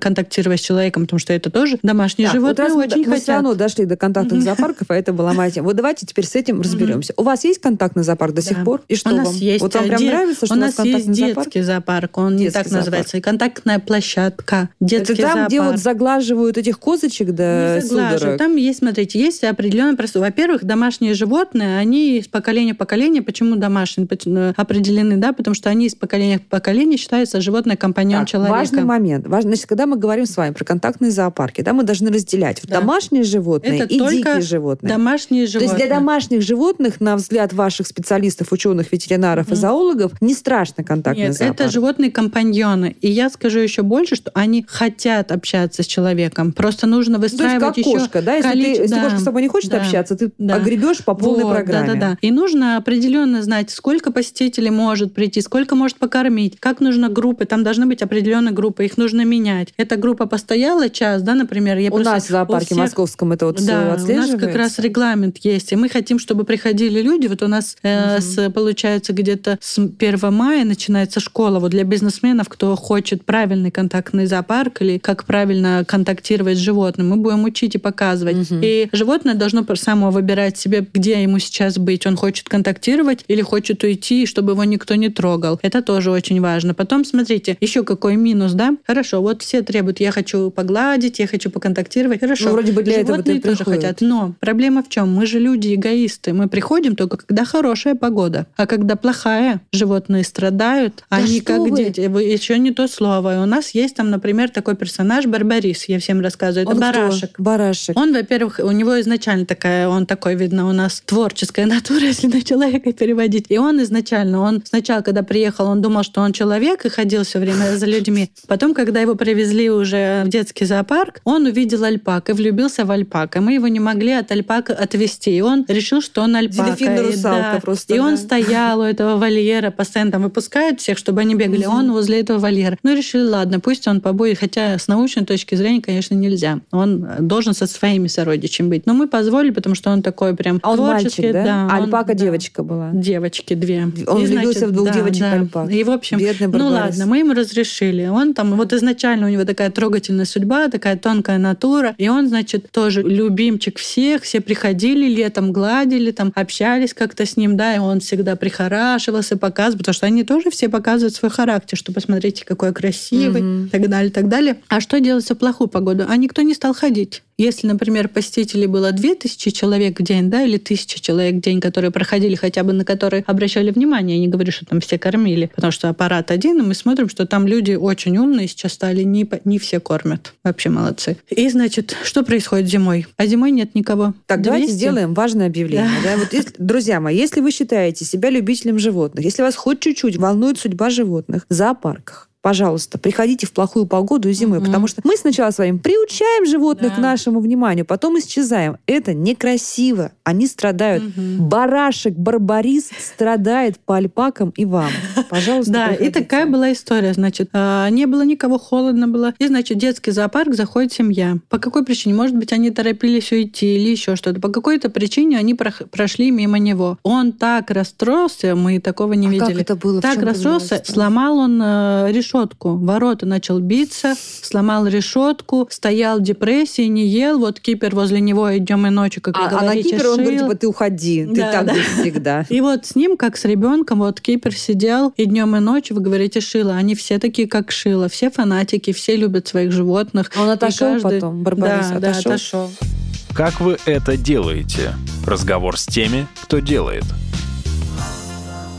контактировать с человеком, потому что это тоже домашние Так, вот животные раз мы, очень мы все хотят. равно дошли до контактных зоопарков, а это была тема. Вот давайте теперь с этим разберемся. У вас есть контактный зоопарк до сих пор? И что у нас вам? есть Вот вам прям де- нравится, что у у нас есть детский зоопарк, он не так называется. И контактный контактная площадка, детский Это там, зоопарк. где вот заглаживают этих козочек до Не заглаживают. судорог? Там есть, смотрите, есть определенный простой. Во-первых, домашние животные, они из поколения в поколение, почему домашние э, определены, да, потому что они из поколения в поколение считаются животное компаньон Так, человека. Важный момент. Важно, значит, когда мы говорим с вами про контактные зоопарки, да, мы должны разделять Да. домашние животные Это и дикие животные. Домашние То животные. есть для домашних животных, на взгляд ваших специалистов, ученых, ветеринаров и Мгм. зоологов, не страшно контактный Нет, зоопарк. это животные компаньоны. И я скажу еще больше, что они хотят общаться с человеком. Просто нужно Ну, То есть выстраивать как еще кошка, да? Если, ты, количе- если да, кошка с тобой не хочет да, общаться, ты да. огребешь по полной Вот, программе. Да, да, да. И нужно определенно знать, сколько посетителей может прийти, сколько может покормить, как нужно группы. Там должны быть определенные группы, их нужно менять. Эта группа постояла час, да, например. Я У просто- нас в зоопарке всех- московском это вот да, у нас как раз регламент есть, и мы хотим, чтобы приходили люди. Вот у нас э, с- получается где-то с 1 мая начинается школа вот для бизнесменов, кто хочет правильный контактный зоопарк или как правильно контактировать с животным. Мы будем учить и показывать. Мгм. И животное должно само выбирать себе, где ему сейчас быть. Он хочет контактировать или хочет уйти, чтобы его никто не трогал. Это тоже очень важно. Потом, смотрите, еще какой минус, да? Хорошо, вот все требуют, я хочу погладить, я хочу поконтактировать. Хорошо. Ну, вроде бы для Животные и тоже хотят. Но проблема в чем? Мы же люди эгоисты. Мы приходим только когда хорошая погода. А когда плохая, животные страдают. Да Они как вы? дети. Еще не то слово. И у нас есть там, например, такой персонаж Барбарис. Я всем рассказываю. Это Он кто? барашек. Барашек. Он, во-первых, у него изначально такая, он такой, видно, у нас творческая натура, если на человека переводить. И он изначально, он сначала, когда приехал, он думал, что он человек и ходил все время за людьми. Потом, когда его привезли уже в детский зоопарк, он увидел альпак и влюбился в альпака. Мы его не могли от альпака отвести. И он решил, что он альпака. Дельфин-русалка И, просто, И он да. стоял у этого вольера, постоянно там выпускают всех, чтобы они бегали. Он возле этого вольера. Ну, решили, ладно, пусть он побудет. Хотя с научной точки зрения, конечно, нельзя. Он должен со своими сородичами быть. Но мы позволили, потому что он такой прям А он творческий. мальчик, да? А он- альпака да. девочка была. Девочки две. Он И, влюбился в двух да, девочек да. альпак. И, в общем, Бедный ну ладно, мы ему разрешили. Он там, вот изначально у него такая трогательная судьба, такая тонкая натура. И он, значит, тоже любимчик всех. Все приходили летом, гладили, там, общались как-то с ним, да, и он всегда прихорашивался, показывал, потому что они тоже все показывают свой характер, что посмотрите, какой красивый, Мгм. и так далее, так далее. А что делать в плохую погоду? А никто не стал ходить. Если, например, посетителей было 2000 человек в день, да, или 1000 человек в день, которые проходили, хотя бы на которые обращали внимание, я не говорю, что там все кормили, потому что аппарат один, и мы смотрим, что там люди очень умные сейчас стали, не, не все кормят. Вообще молодцы. И, значит, что происходит зимой? А зимой нет никого. Так, давайте 200? сделаем важное объявление. да. Вот если- друзья мои, если вы считаете себя любителем животных, если вас хоть чуть-чуть волнует судьба животных в зоопарках, пожалуйста, приходите в плохую погоду и зимой, Мгм. потому что мы сначала с вами приучаем животных Да. к нашему вниманию, потом исчезаем. Это некрасиво. Они страдают. Мгм. Барашек Барбарис страдает по альпакам и вам. Пожалуйста, Да, и такая была история. Значит, а, не было никого, холодно было. И, значит, детский зоопарк заходит семья. По какой причине? Может быть, они торопились уйти или еще что-то. По какой-то причине они прошли мимо него. Он так расстроился, мы такого не А как видели. это было? Так расстроился, сломал он э, решетку. Ворота начал биться, сломал решетку, стоял в депрессии, не ел. Вот кипер возле него и днем и ночью, как вы А, а на говорите, кипера он говорит, типа, ты уходи, ты Да, так да. будешь всегда. И вот с ним, как с ребенком, вот Кипер сидел и днем и ночью, вы говорите, Шила. Они все такие, как Шила. Все фанатики, все любят своих животных. А Он отошел каждый- потом, Барбарис да, да, отошел. отошел. Как вы это делаете? Разговор с теми, кто делает.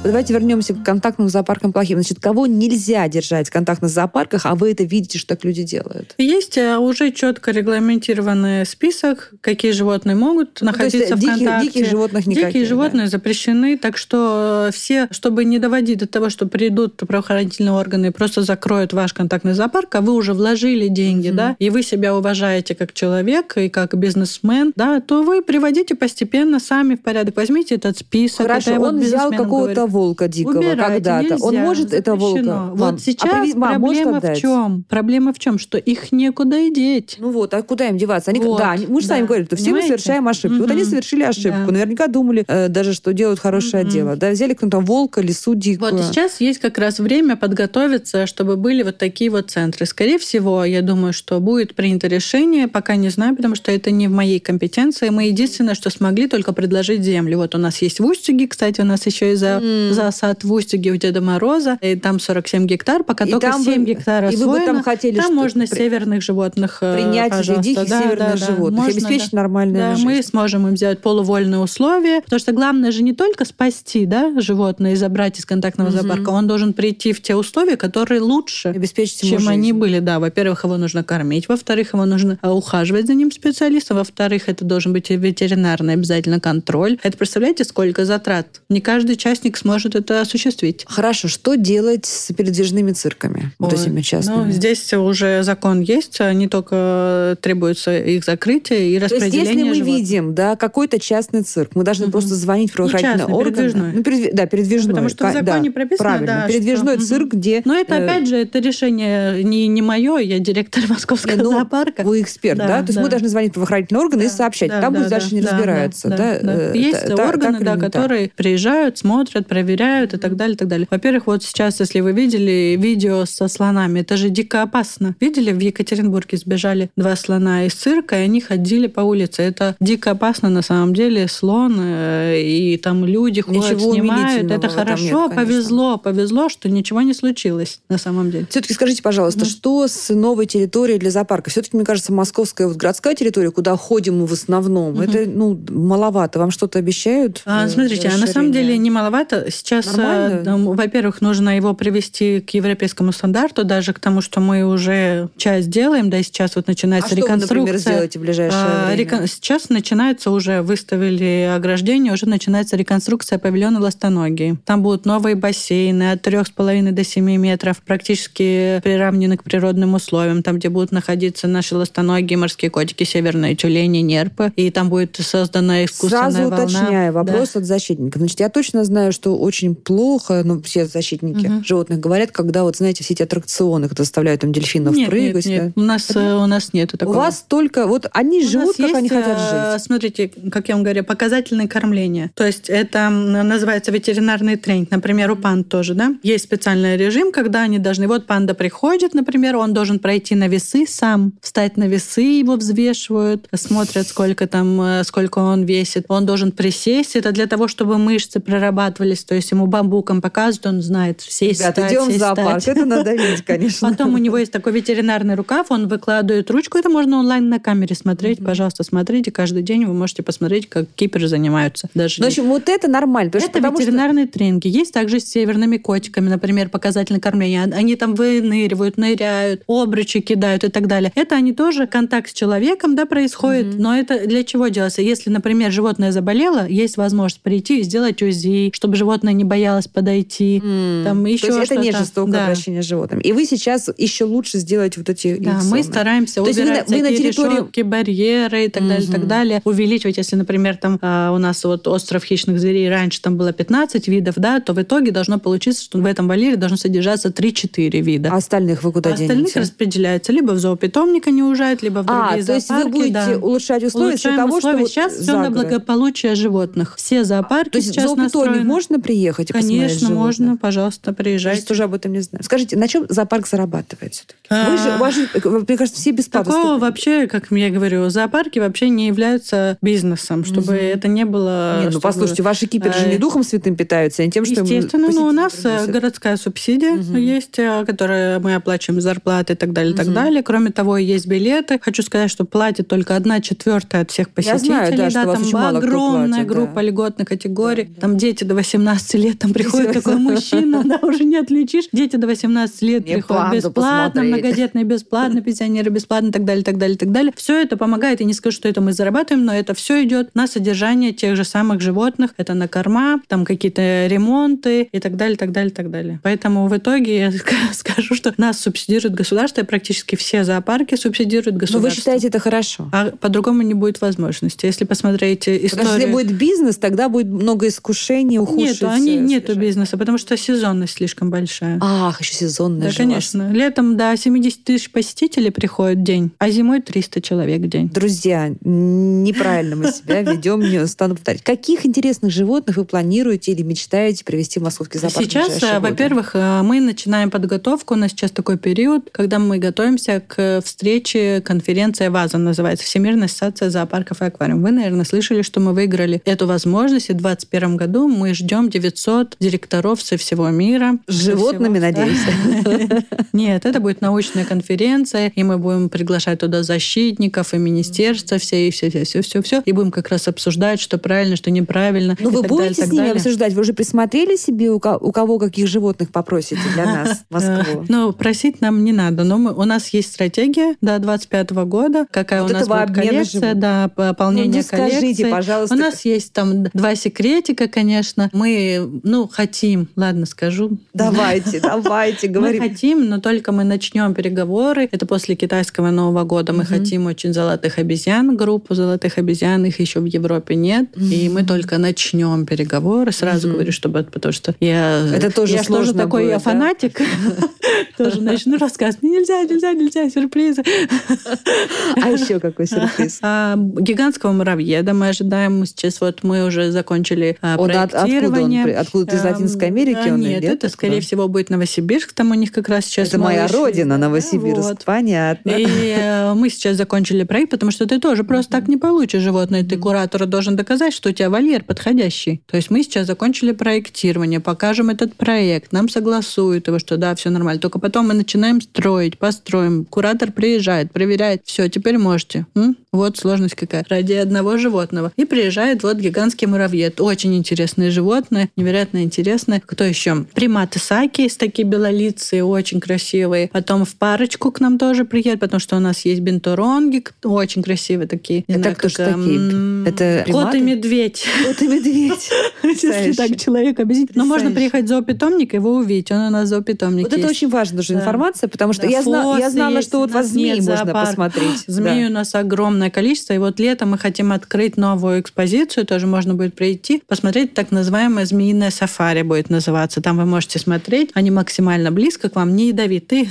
Давайте вернемся к контактным зоопаркам плохим. Значит, кого нельзя держать в контактных зоопарках, а вы это видите, что так люди делают? Есть э, уже четко регламентированный список, какие животные могут Ну, есть находиться в диких, контакте. диких животных никаких. Дикие да. животные запрещены, так что э, все, чтобы не доводить до того, что придут правоохранительные органы и просто закроют ваш контактный зоопарк, а вы уже вложили деньги, Мгм. да, и вы себя уважаете как человек и как бизнесмен, да, то вы приводите постепенно сами в порядок. Возьмите этот список. это Хорошо, вот он взял какого-то. Волка дикого когда-то. Он может это волка запрещено. Вот сейчас а, а, может проблема в чем? Проблема в чем? Что их некуда и деть. Ну вот, а куда им деваться? Они, Вот, да, мы же сами да. говорили, что все мы Понимаете? совершаем ошибки. Вот они совершили ошибку. Да. Наверняка думали э, даже, что делают хорошее Мгм. дело. Да, взяли кто-то волка, лису дикую. Вот сейчас есть как раз время подготовиться, чтобы были вот такие вот центры. Скорее всего, я думаю, что будет принято решение, пока не знаю, потому что это не в моей компетенции. Мы единственное, что смогли, только предложить землю. Вот у нас есть в Устюге, кстати, у нас еще и за mm. За сад в Устюге у Деда Мороза, и там 47 гектар, пока и только 7 вы, гектаров И вы бы там хотели Там можно при... северных животных э, Принять пожалуйста. диких да, северных да, животных, можно, обеспечить да. нормальную да, жизнь. мы сможем им сделать полувольные условия, потому что главное же не только спасти да, животное и забрать из контактного mm-hmm. зоопарка, он должен прийти в те условия, которые лучше, обеспечить чем жизнь. они были. Да, во-первых, его нужно кормить, во-вторых, его нужно э, ухаживать за ним специалистом, во-вторых, это должен быть ветеринарный обязательно контроль. Это представляете, сколько затрат? Не каждый участник сможет это осуществить. Хорошо, что делать с передвижными цирками, вот Ой, этими частными? Ну, здесь уже закон есть, не только требуется их закрытие и распределение То есть, если мы животных. видим, да, какой-то частный цирк, мы должны угу. просто звонить в правоохранительные органы. Передвижной. Ну, передв... Да, передвижной. Потому что в законе да, прописано, правильно, да, передвижной что... цирк, где... Но это, э, опять же, это решение не, не мое, я директор Московского ну, зоопарка. Вы эксперт, да? да? То есть да. мы должны звонить в правоохранительные органы да, и сообщать. Да, Там да, пусть да, дальше не да, разбираются. Да, да, да. Да? Есть да, органы, да, которые приезжают, смотрят, проверяют и так далее, и так далее. Во-первых, вот сейчас, если вы видели видео со слонами, это же дико опасно. Видели, в Екатеринбурге сбежали два слона из цирка, и они ходили по улице. Это дико опасно на самом деле. Слон, э, и там люди ходят, ничего снимают. Это хорошо, нет, повезло, повезло, что ничего не случилось на самом деле. Все-таки скажите, пожалуйста, mm. что с новой территорией для зоопарка? Все-таки, мне кажется, московская вот городская территория, куда ходим мы в основном, mm-hmm. это ну маловато. Вам что-то обещают? А, смотрите, а на самом деле не маловато. Сейчас, э, во-первых, нужно его привести к европейскому стандарту, даже к тому, что мы уже часть делаем, да, и сейчас вот начинается а реконструкция. Что вы, например, сделаете в ближайшее а, время? Рекон... Сейчас начинается уже, выставили ограждение, уже начинается реконструкция павильона Ластоногий. Там будут новые бассейны от 3,5 до 7 метров, практически приравнены к природным условиям, там, где будут находиться наши ластоногие морские котики, северные тюлени, нерпы, и там будет создана искусственная Сразу волна. уточняю вопрос да. от защитников. Значит, я точно знаю, что очень плохо, ну, все защитники угу. животных говорят, когда, вот, знаете, все эти аттракционы, когда заставляют там дельфинов нет, прыгать. Нет, нет. Да? У нас, это... у нас нет такого. У вас только, вот они у живут, как есть, они хотят э, жить. Смотрите, как я вам говорю, показательное кормление. То есть это называется ветеринарный тренинг. Например, у панд тоже, да? Есть специальный режим, когда они должны... Вот панда приходит, например, он должен пройти на весы сам, встать на весы, его взвешивают, смотрят, сколько там, э, сколько он весит. Он должен присесть. Это для того, чтобы мышцы прорабатывались. То есть ему бамбуком показывают, он знает, все Ребята, стать, идем в зоопарк. Стать. Это надо видеть, конечно. Потом у него есть такой ветеринарный рукав, он выкладывает ручку. Это можно онлайн на камере смотреть. Mm-hmm. Пожалуйста, смотрите. Каждый день вы можете посмотреть, как киперы занимаются. Даже ну, в общем, вот это нормально. Это что, ветеринарные что... тренинги. Есть также с северными котиками, например, показательное кормление. Они там выныривают, ныряют, обручи кидают и так далее. Это они тоже контакт с человеком, да, происходит. Mm-hmm. Но это для чего делается? Если, например, животное заболело, есть возможность прийти и сделать УЗИ, чтобы животное не боялось подойти. Mm. Там еще То есть это не жестокое да. обращение с животным. И вы сейчас еще лучше сделать вот эти Да, мы стараемся То убирать вы, вы на территории... решетки, барьеры и так mm-hmm. далее, и так далее. Увеличивать, если, например, там а, у нас вот остров хищных зверей, раньше там было 15 видов, да, то в итоге должно получиться, что в этом вольере должно содержаться 3-4 вида. А остальных вы куда а денете? Остальных распределяются. Либо в зоопитомник они уезжают, либо в другие а, зоопарки. то есть вы будете да. улучшать условия Улучшаем того, условия. что Сейчас все на благополучие животных. Все зоопарки То есть сейчас зоопитомник можно приехать и Конечно, можно, пожалуйста, приезжайте. Я тоже об этом не знаю. Скажите, на чем зоопарк зарабатывает все-таки? Вы же, у вас же, мне кажется, все бесплатно. Такого вообще, как я говорю, зоопарки вообще не являются бизнесом, чтобы угу. это не было... Не, ну послушайте, ваши кипер же не духом святым питаются, а не тем, что Естественно, но у нас приносят. городская субсидия угу. есть, э, которая мы оплачиваем зарплаты и так далее, и так далее. Кроме того, есть билеты. Хочу сказать, что платит только одна четвертая от всех посетителей. Я знаю, да, да там огромная группа льготной категории. Там дети до 18 лет, там приходит такой мужчина, да, уже не отличишь. Дети до 18 лет приходят бесплатно, многодетные бесплатно, пенсионеры бесплатно, так далее, так далее, так далее. Все это помогает. Я не скажу, что это мы зарабатываем, но это все идет на содержание тех же самых животных. Это на корма, там какие-то ремонты и так далее, так далее, так далее. Поэтому в итоге я скажу, что нас субсидирует государство, и практически все зоопарки субсидируют государство. Но вы считаете это хорошо? А по-другому не будет возможности. Если посмотреть историю... Потому что если будет бизнес, тогда будет много искушений, ухудшится. Нет, они, нету бизнеса, потому что сезонность слишком большая. Ах, еще сезонная Да, конечно. Летом до 70 тысяч посетителей приходит в день, а зимой 300 человек в день. Друзья, неправильно мы себя ведем, не стану повторять. Каких интересных животных вы планируете или мечтаете привести в московский зоопарк? Сейчас, э, во-первых, э, мы начинаем подготовку. У нас сейчас такой период, когда мы готовимся к встрече, конференция ВАЗа называется, Всемирная ассоциация зоопарков и аквариум. Вы, наверное, слышали, что мы выиграли эту возможность, и в 2021 году мы ждем 900 директоров со всего мира. С животными, надеюсь? Нет, это будет научная конференция, и мы будем приглашать туда защитников и министерства все, и все, все, все, все, все, и будем как раз обсуждать, что правильно, что неправильно. Ну, вы будете с ними обсуждать? Вы уже присмотрели себе, у кого каких животных попросите для нас в Москву? Ну, просить нам не надо, но мы, у нас есть стратегия до 25 года, какая вот у нас будет коллекция, да, пополнение ну, коллекции. Скажите, пожалуйста. У нас есть там два секретика, конечно. Мы, ну, хотим, ладно, скажу. Давайте, давайте, говорим. Мы хотим, но только мы начнем переговоры. Это после китайского Нового года. Мы хотим очень золотых обезьян, группу золотых обезьян. Их еще в Европе нет. И мы только начнем переговоры. Сразу говорю, чтобы потому что я... Это тоже я тоже такой я фанатик. Тоже начну рассказывать. Нельзя, нельзя, нельзя, сюрпризы. А еще какой сюрприз? А, гигантского муравьеда мы ожидаем. Сейчас вот мы уже закончили а, проектирование. Откуда-то из Латинской Америки он Нет, это, скорее всего, будет Новосибирск. Там у них как раз сейчас Это моя родина, Новосибирск. Понятно. И э, мы сейчас закончили проект, потому что ты тоже просто так не получишь животное. Ты куратор должен доказать, что у тебя вольер подходящий. То есть мы сейчас закончили проектирование, покажем этот проект, нам согласуют его, что да, все нормально. Только потом мы начинаем строить, построим. Куратор приезжает, проверяет, все, теперь можете. М? Вот сложность какая. Ради одного животного. И приезжает вот гигантский муравьед. Очень интересное животное, невероятно интересное. Кто еще? Приматы саки, такие белолицые, очень красивые. Потом в парочку к нам тоже приедет, потому что у нас есть бенторонги, очень красивые такие. Это знаю, кто как, такие? Это Кот и медведь. Кот и медведь. Если так человек объяснить. Но можно приехать в зоопитомник и его увидеть. Он у нас зоопитомник Вот это очень важная же информация, потому что я знала, что вот вас змеи можно посмотреть. Змеи у нас огромное количество. И вот летом мы хотим открыть новую экспозицию. Тоже можно будет прийти, посмотреть так называемое змеиное сафари будет называться. Там вы можете смотреть. Они максимально близко к вам, не ядовитые.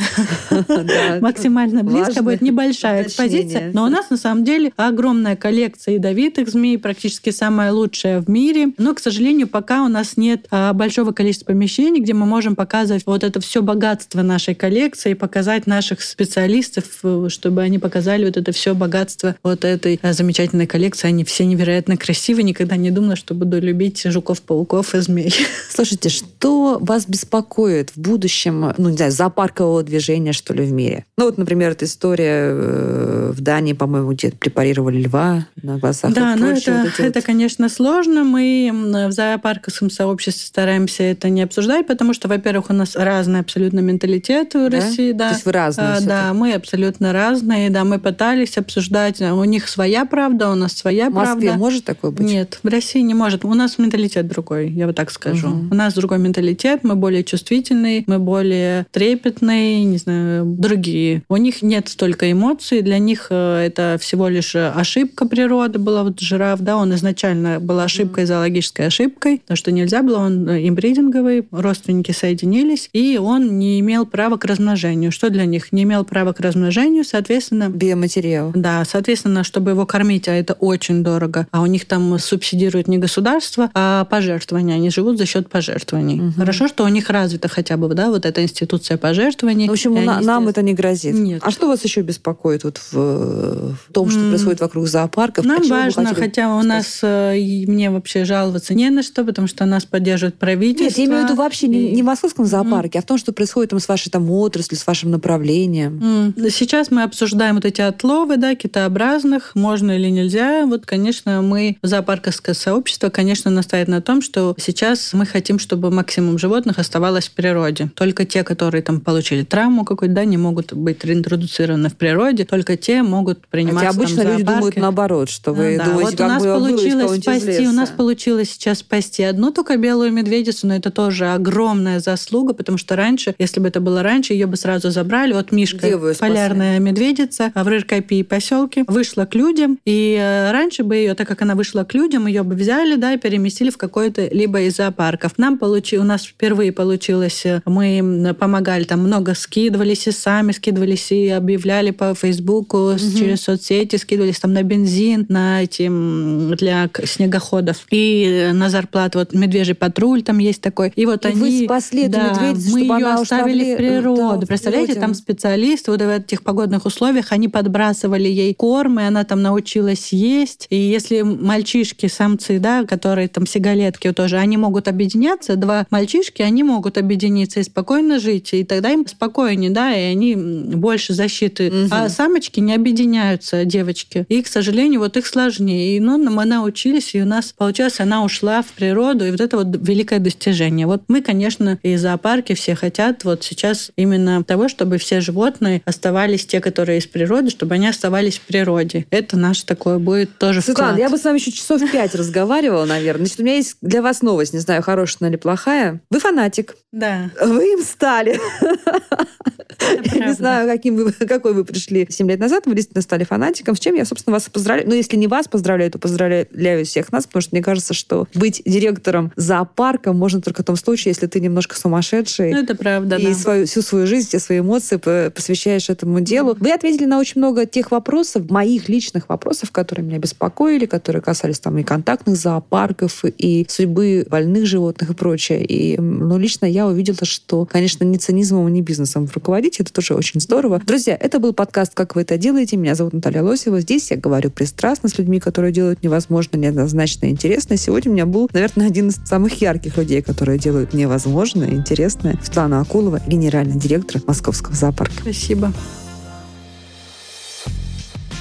Максимально близко будет небольшая экспозиция. Но у нас на самом деле огромная коллекция ядовитых змей, практически самая лучшая в мире. Но, к сожалению, пока у нас нет а, большого количества помещений, где мы можем показывать вот это все богатство нашей коллекции показать наших специалистов, э, чтобы они показали вот это все богатство вот этой а, замечательной коллекции. Они все невероятно красивые. Никогда не думала, что буду любить жуков-пауков и змей. Слушайте, что вас беспокоит в будущем, ну, не знаю, зоопаркового движения, что ли, в мире? Ну, вот, например, эта история э, в Дании, по-моему, где препарировали льва на глазах. Да, ну это, вот это, вот... конечно, сложно. Мы в зоопарковском сообществе стараемся это не обсуждать, потому что, во-первых, у нас разный абсолютно менталитет в России. Да? То есть вы разные? А, да, мы абсолютно разные. Да, мы пытались обсуждать. У них своя правда, у нас своя правда. В Москве может такое быть? Нет, в России не может. У нас менталитет другой, я вот так скажу. Угу. У нас другой менталитет, мы более чувствительные, мы более трепетные, не знаю, другие. У них нет столько эмоций, для них э, это всего лишь ошибка природы была. Вот жираф, да, он изначально был ошибкой, зоологической ошибкой, потому что нельзя было, он имбридинговый, родственники соединились, и он не имел права к размножению. Что для них? Не имел права к размножению, соответственно... Биоматериал. Да, соответственно, чтобы его кормить, а это очень дорого, а у них там субсидирует не государство, а пожертвования. Они живут за счет пожертвований. Угу. Хорошо, что у них развита хотя бы, да, вот эта институция пожертвований. В общем, на, нам это не грозит. Нет. А что вас еще беспокоит вот в, в том, что mm. происходит вокруг зоопарков? Нам важно, хотя у нас э, мне вообще жаловаться не на что, потому что нас поддерживает правительство. Нет, я имею в виду вообще и... не, не в московском зоопарке, mm. а в том, что происходит там с вашей там отраслью, с вашим направлением. Mm. Сейчас мы обсуждаем вот эти отловы, да, китообразных, можно или нельзя. Вот, конечно, мы, зоопарковское сообщество, конечно, настаивает на том, что сейчас мы хотим, чтобы максимум животных оставалось в природе. Только те, которые там получили травму какую-то, да, не могут быть реинтродуцированы в природе, только те могут приниматься Хотя обычно там, люди думают наоборот, что вы да, думаете, вот как у нас бы получилось спасти, у нас получилось сейчас спасти одну только белую медведицу, но это тоже огромная заслуга, потому что раньше, если бы это было раньше, ее бы сразу забрали. Вот Мишка, полярная медведица, в Рыркопии поселке, вышла к людям, и э, раньше бы ее, так как она вышла к людям, ее бы взяли, да, и переместили в какой-то либо из зоопарков. Нам получилось, у нас впервые получилось, э, мы помогали, там много скидывались и сами скидывались, и объявляли по Фейсбуку, угу. через соцсети, скидывались там на бензин, на эти для снегоходов и на зарплату. Вот медвежий патруль там есть такой. И вот и они... вы спасли да, эту медведицу, мы ее оставили в природу. Да, Представляете, людям. там специалисты вот в этих погодных условиях, они подбрасывали ей корм, и она там научилась есть. И если мальчишки, самцы, да, которые там сигалетки, вот тоже. Они могут объединяться, два мальчишки, они могут объединиться и спокойно жить, и тогда им спокойнее, да, и они больше защиты. Угу. А самочки не объединяются, девочки. И, к сожалению, вот их сложнее. И ну, мы научились, и у нас, получилось, она ушла в природу, и вот это вот великое достижение. Вот мы, конечно, и зоопарки все хотят вот сейчас именно того, чтобы все животные оставались те, которые из природы, чтобы они оставались в природе. Это наш такой будет тоже Светлана, вклад. я бы с вами еще часов пять разговаривала, наверное. Значит, у меня есть для вас новость, не знаю, хорошая или плохая. Вы фанатик. Да. Вы им стали. Не знаю, каким вы, какой вы пришли 7 лет назад, вы действительно стали фанатиком, с чем я, собственно, вас поздравляю. Но если не вас поздравляю, то поздравляю всех нас, потому что мне кажется, что быть директором зоопарка можно только в том случае, если ты немножко сумасшедший. Ну, это правда, И да. свою, всю свою жизнь, все свои эмоции посвящаешь этому делу. Вы ответили на очень много тех вопросов, моих личных вопросов, которые меня беспокоили, которые касались там и контактных зоопарков, и судьбы больных животных и прочее. И, ну, лично я увидела, что, конечно, ни цинизмом, ни бизнесом руководить, это тоже очень здорово. Друзья, это был подкаст «Как вы это делаете?». Меня зовут Наталья Лосева. Здесь я говорю пристрастно с людьми, которые делают невозможно, неоднозначно интересно. Сегодня у меня был, наверное, один из самых ярких людей, которые делают невозможно интересное. Светлана Акулова, генеральный директор Московского зоопарка. Спасибо.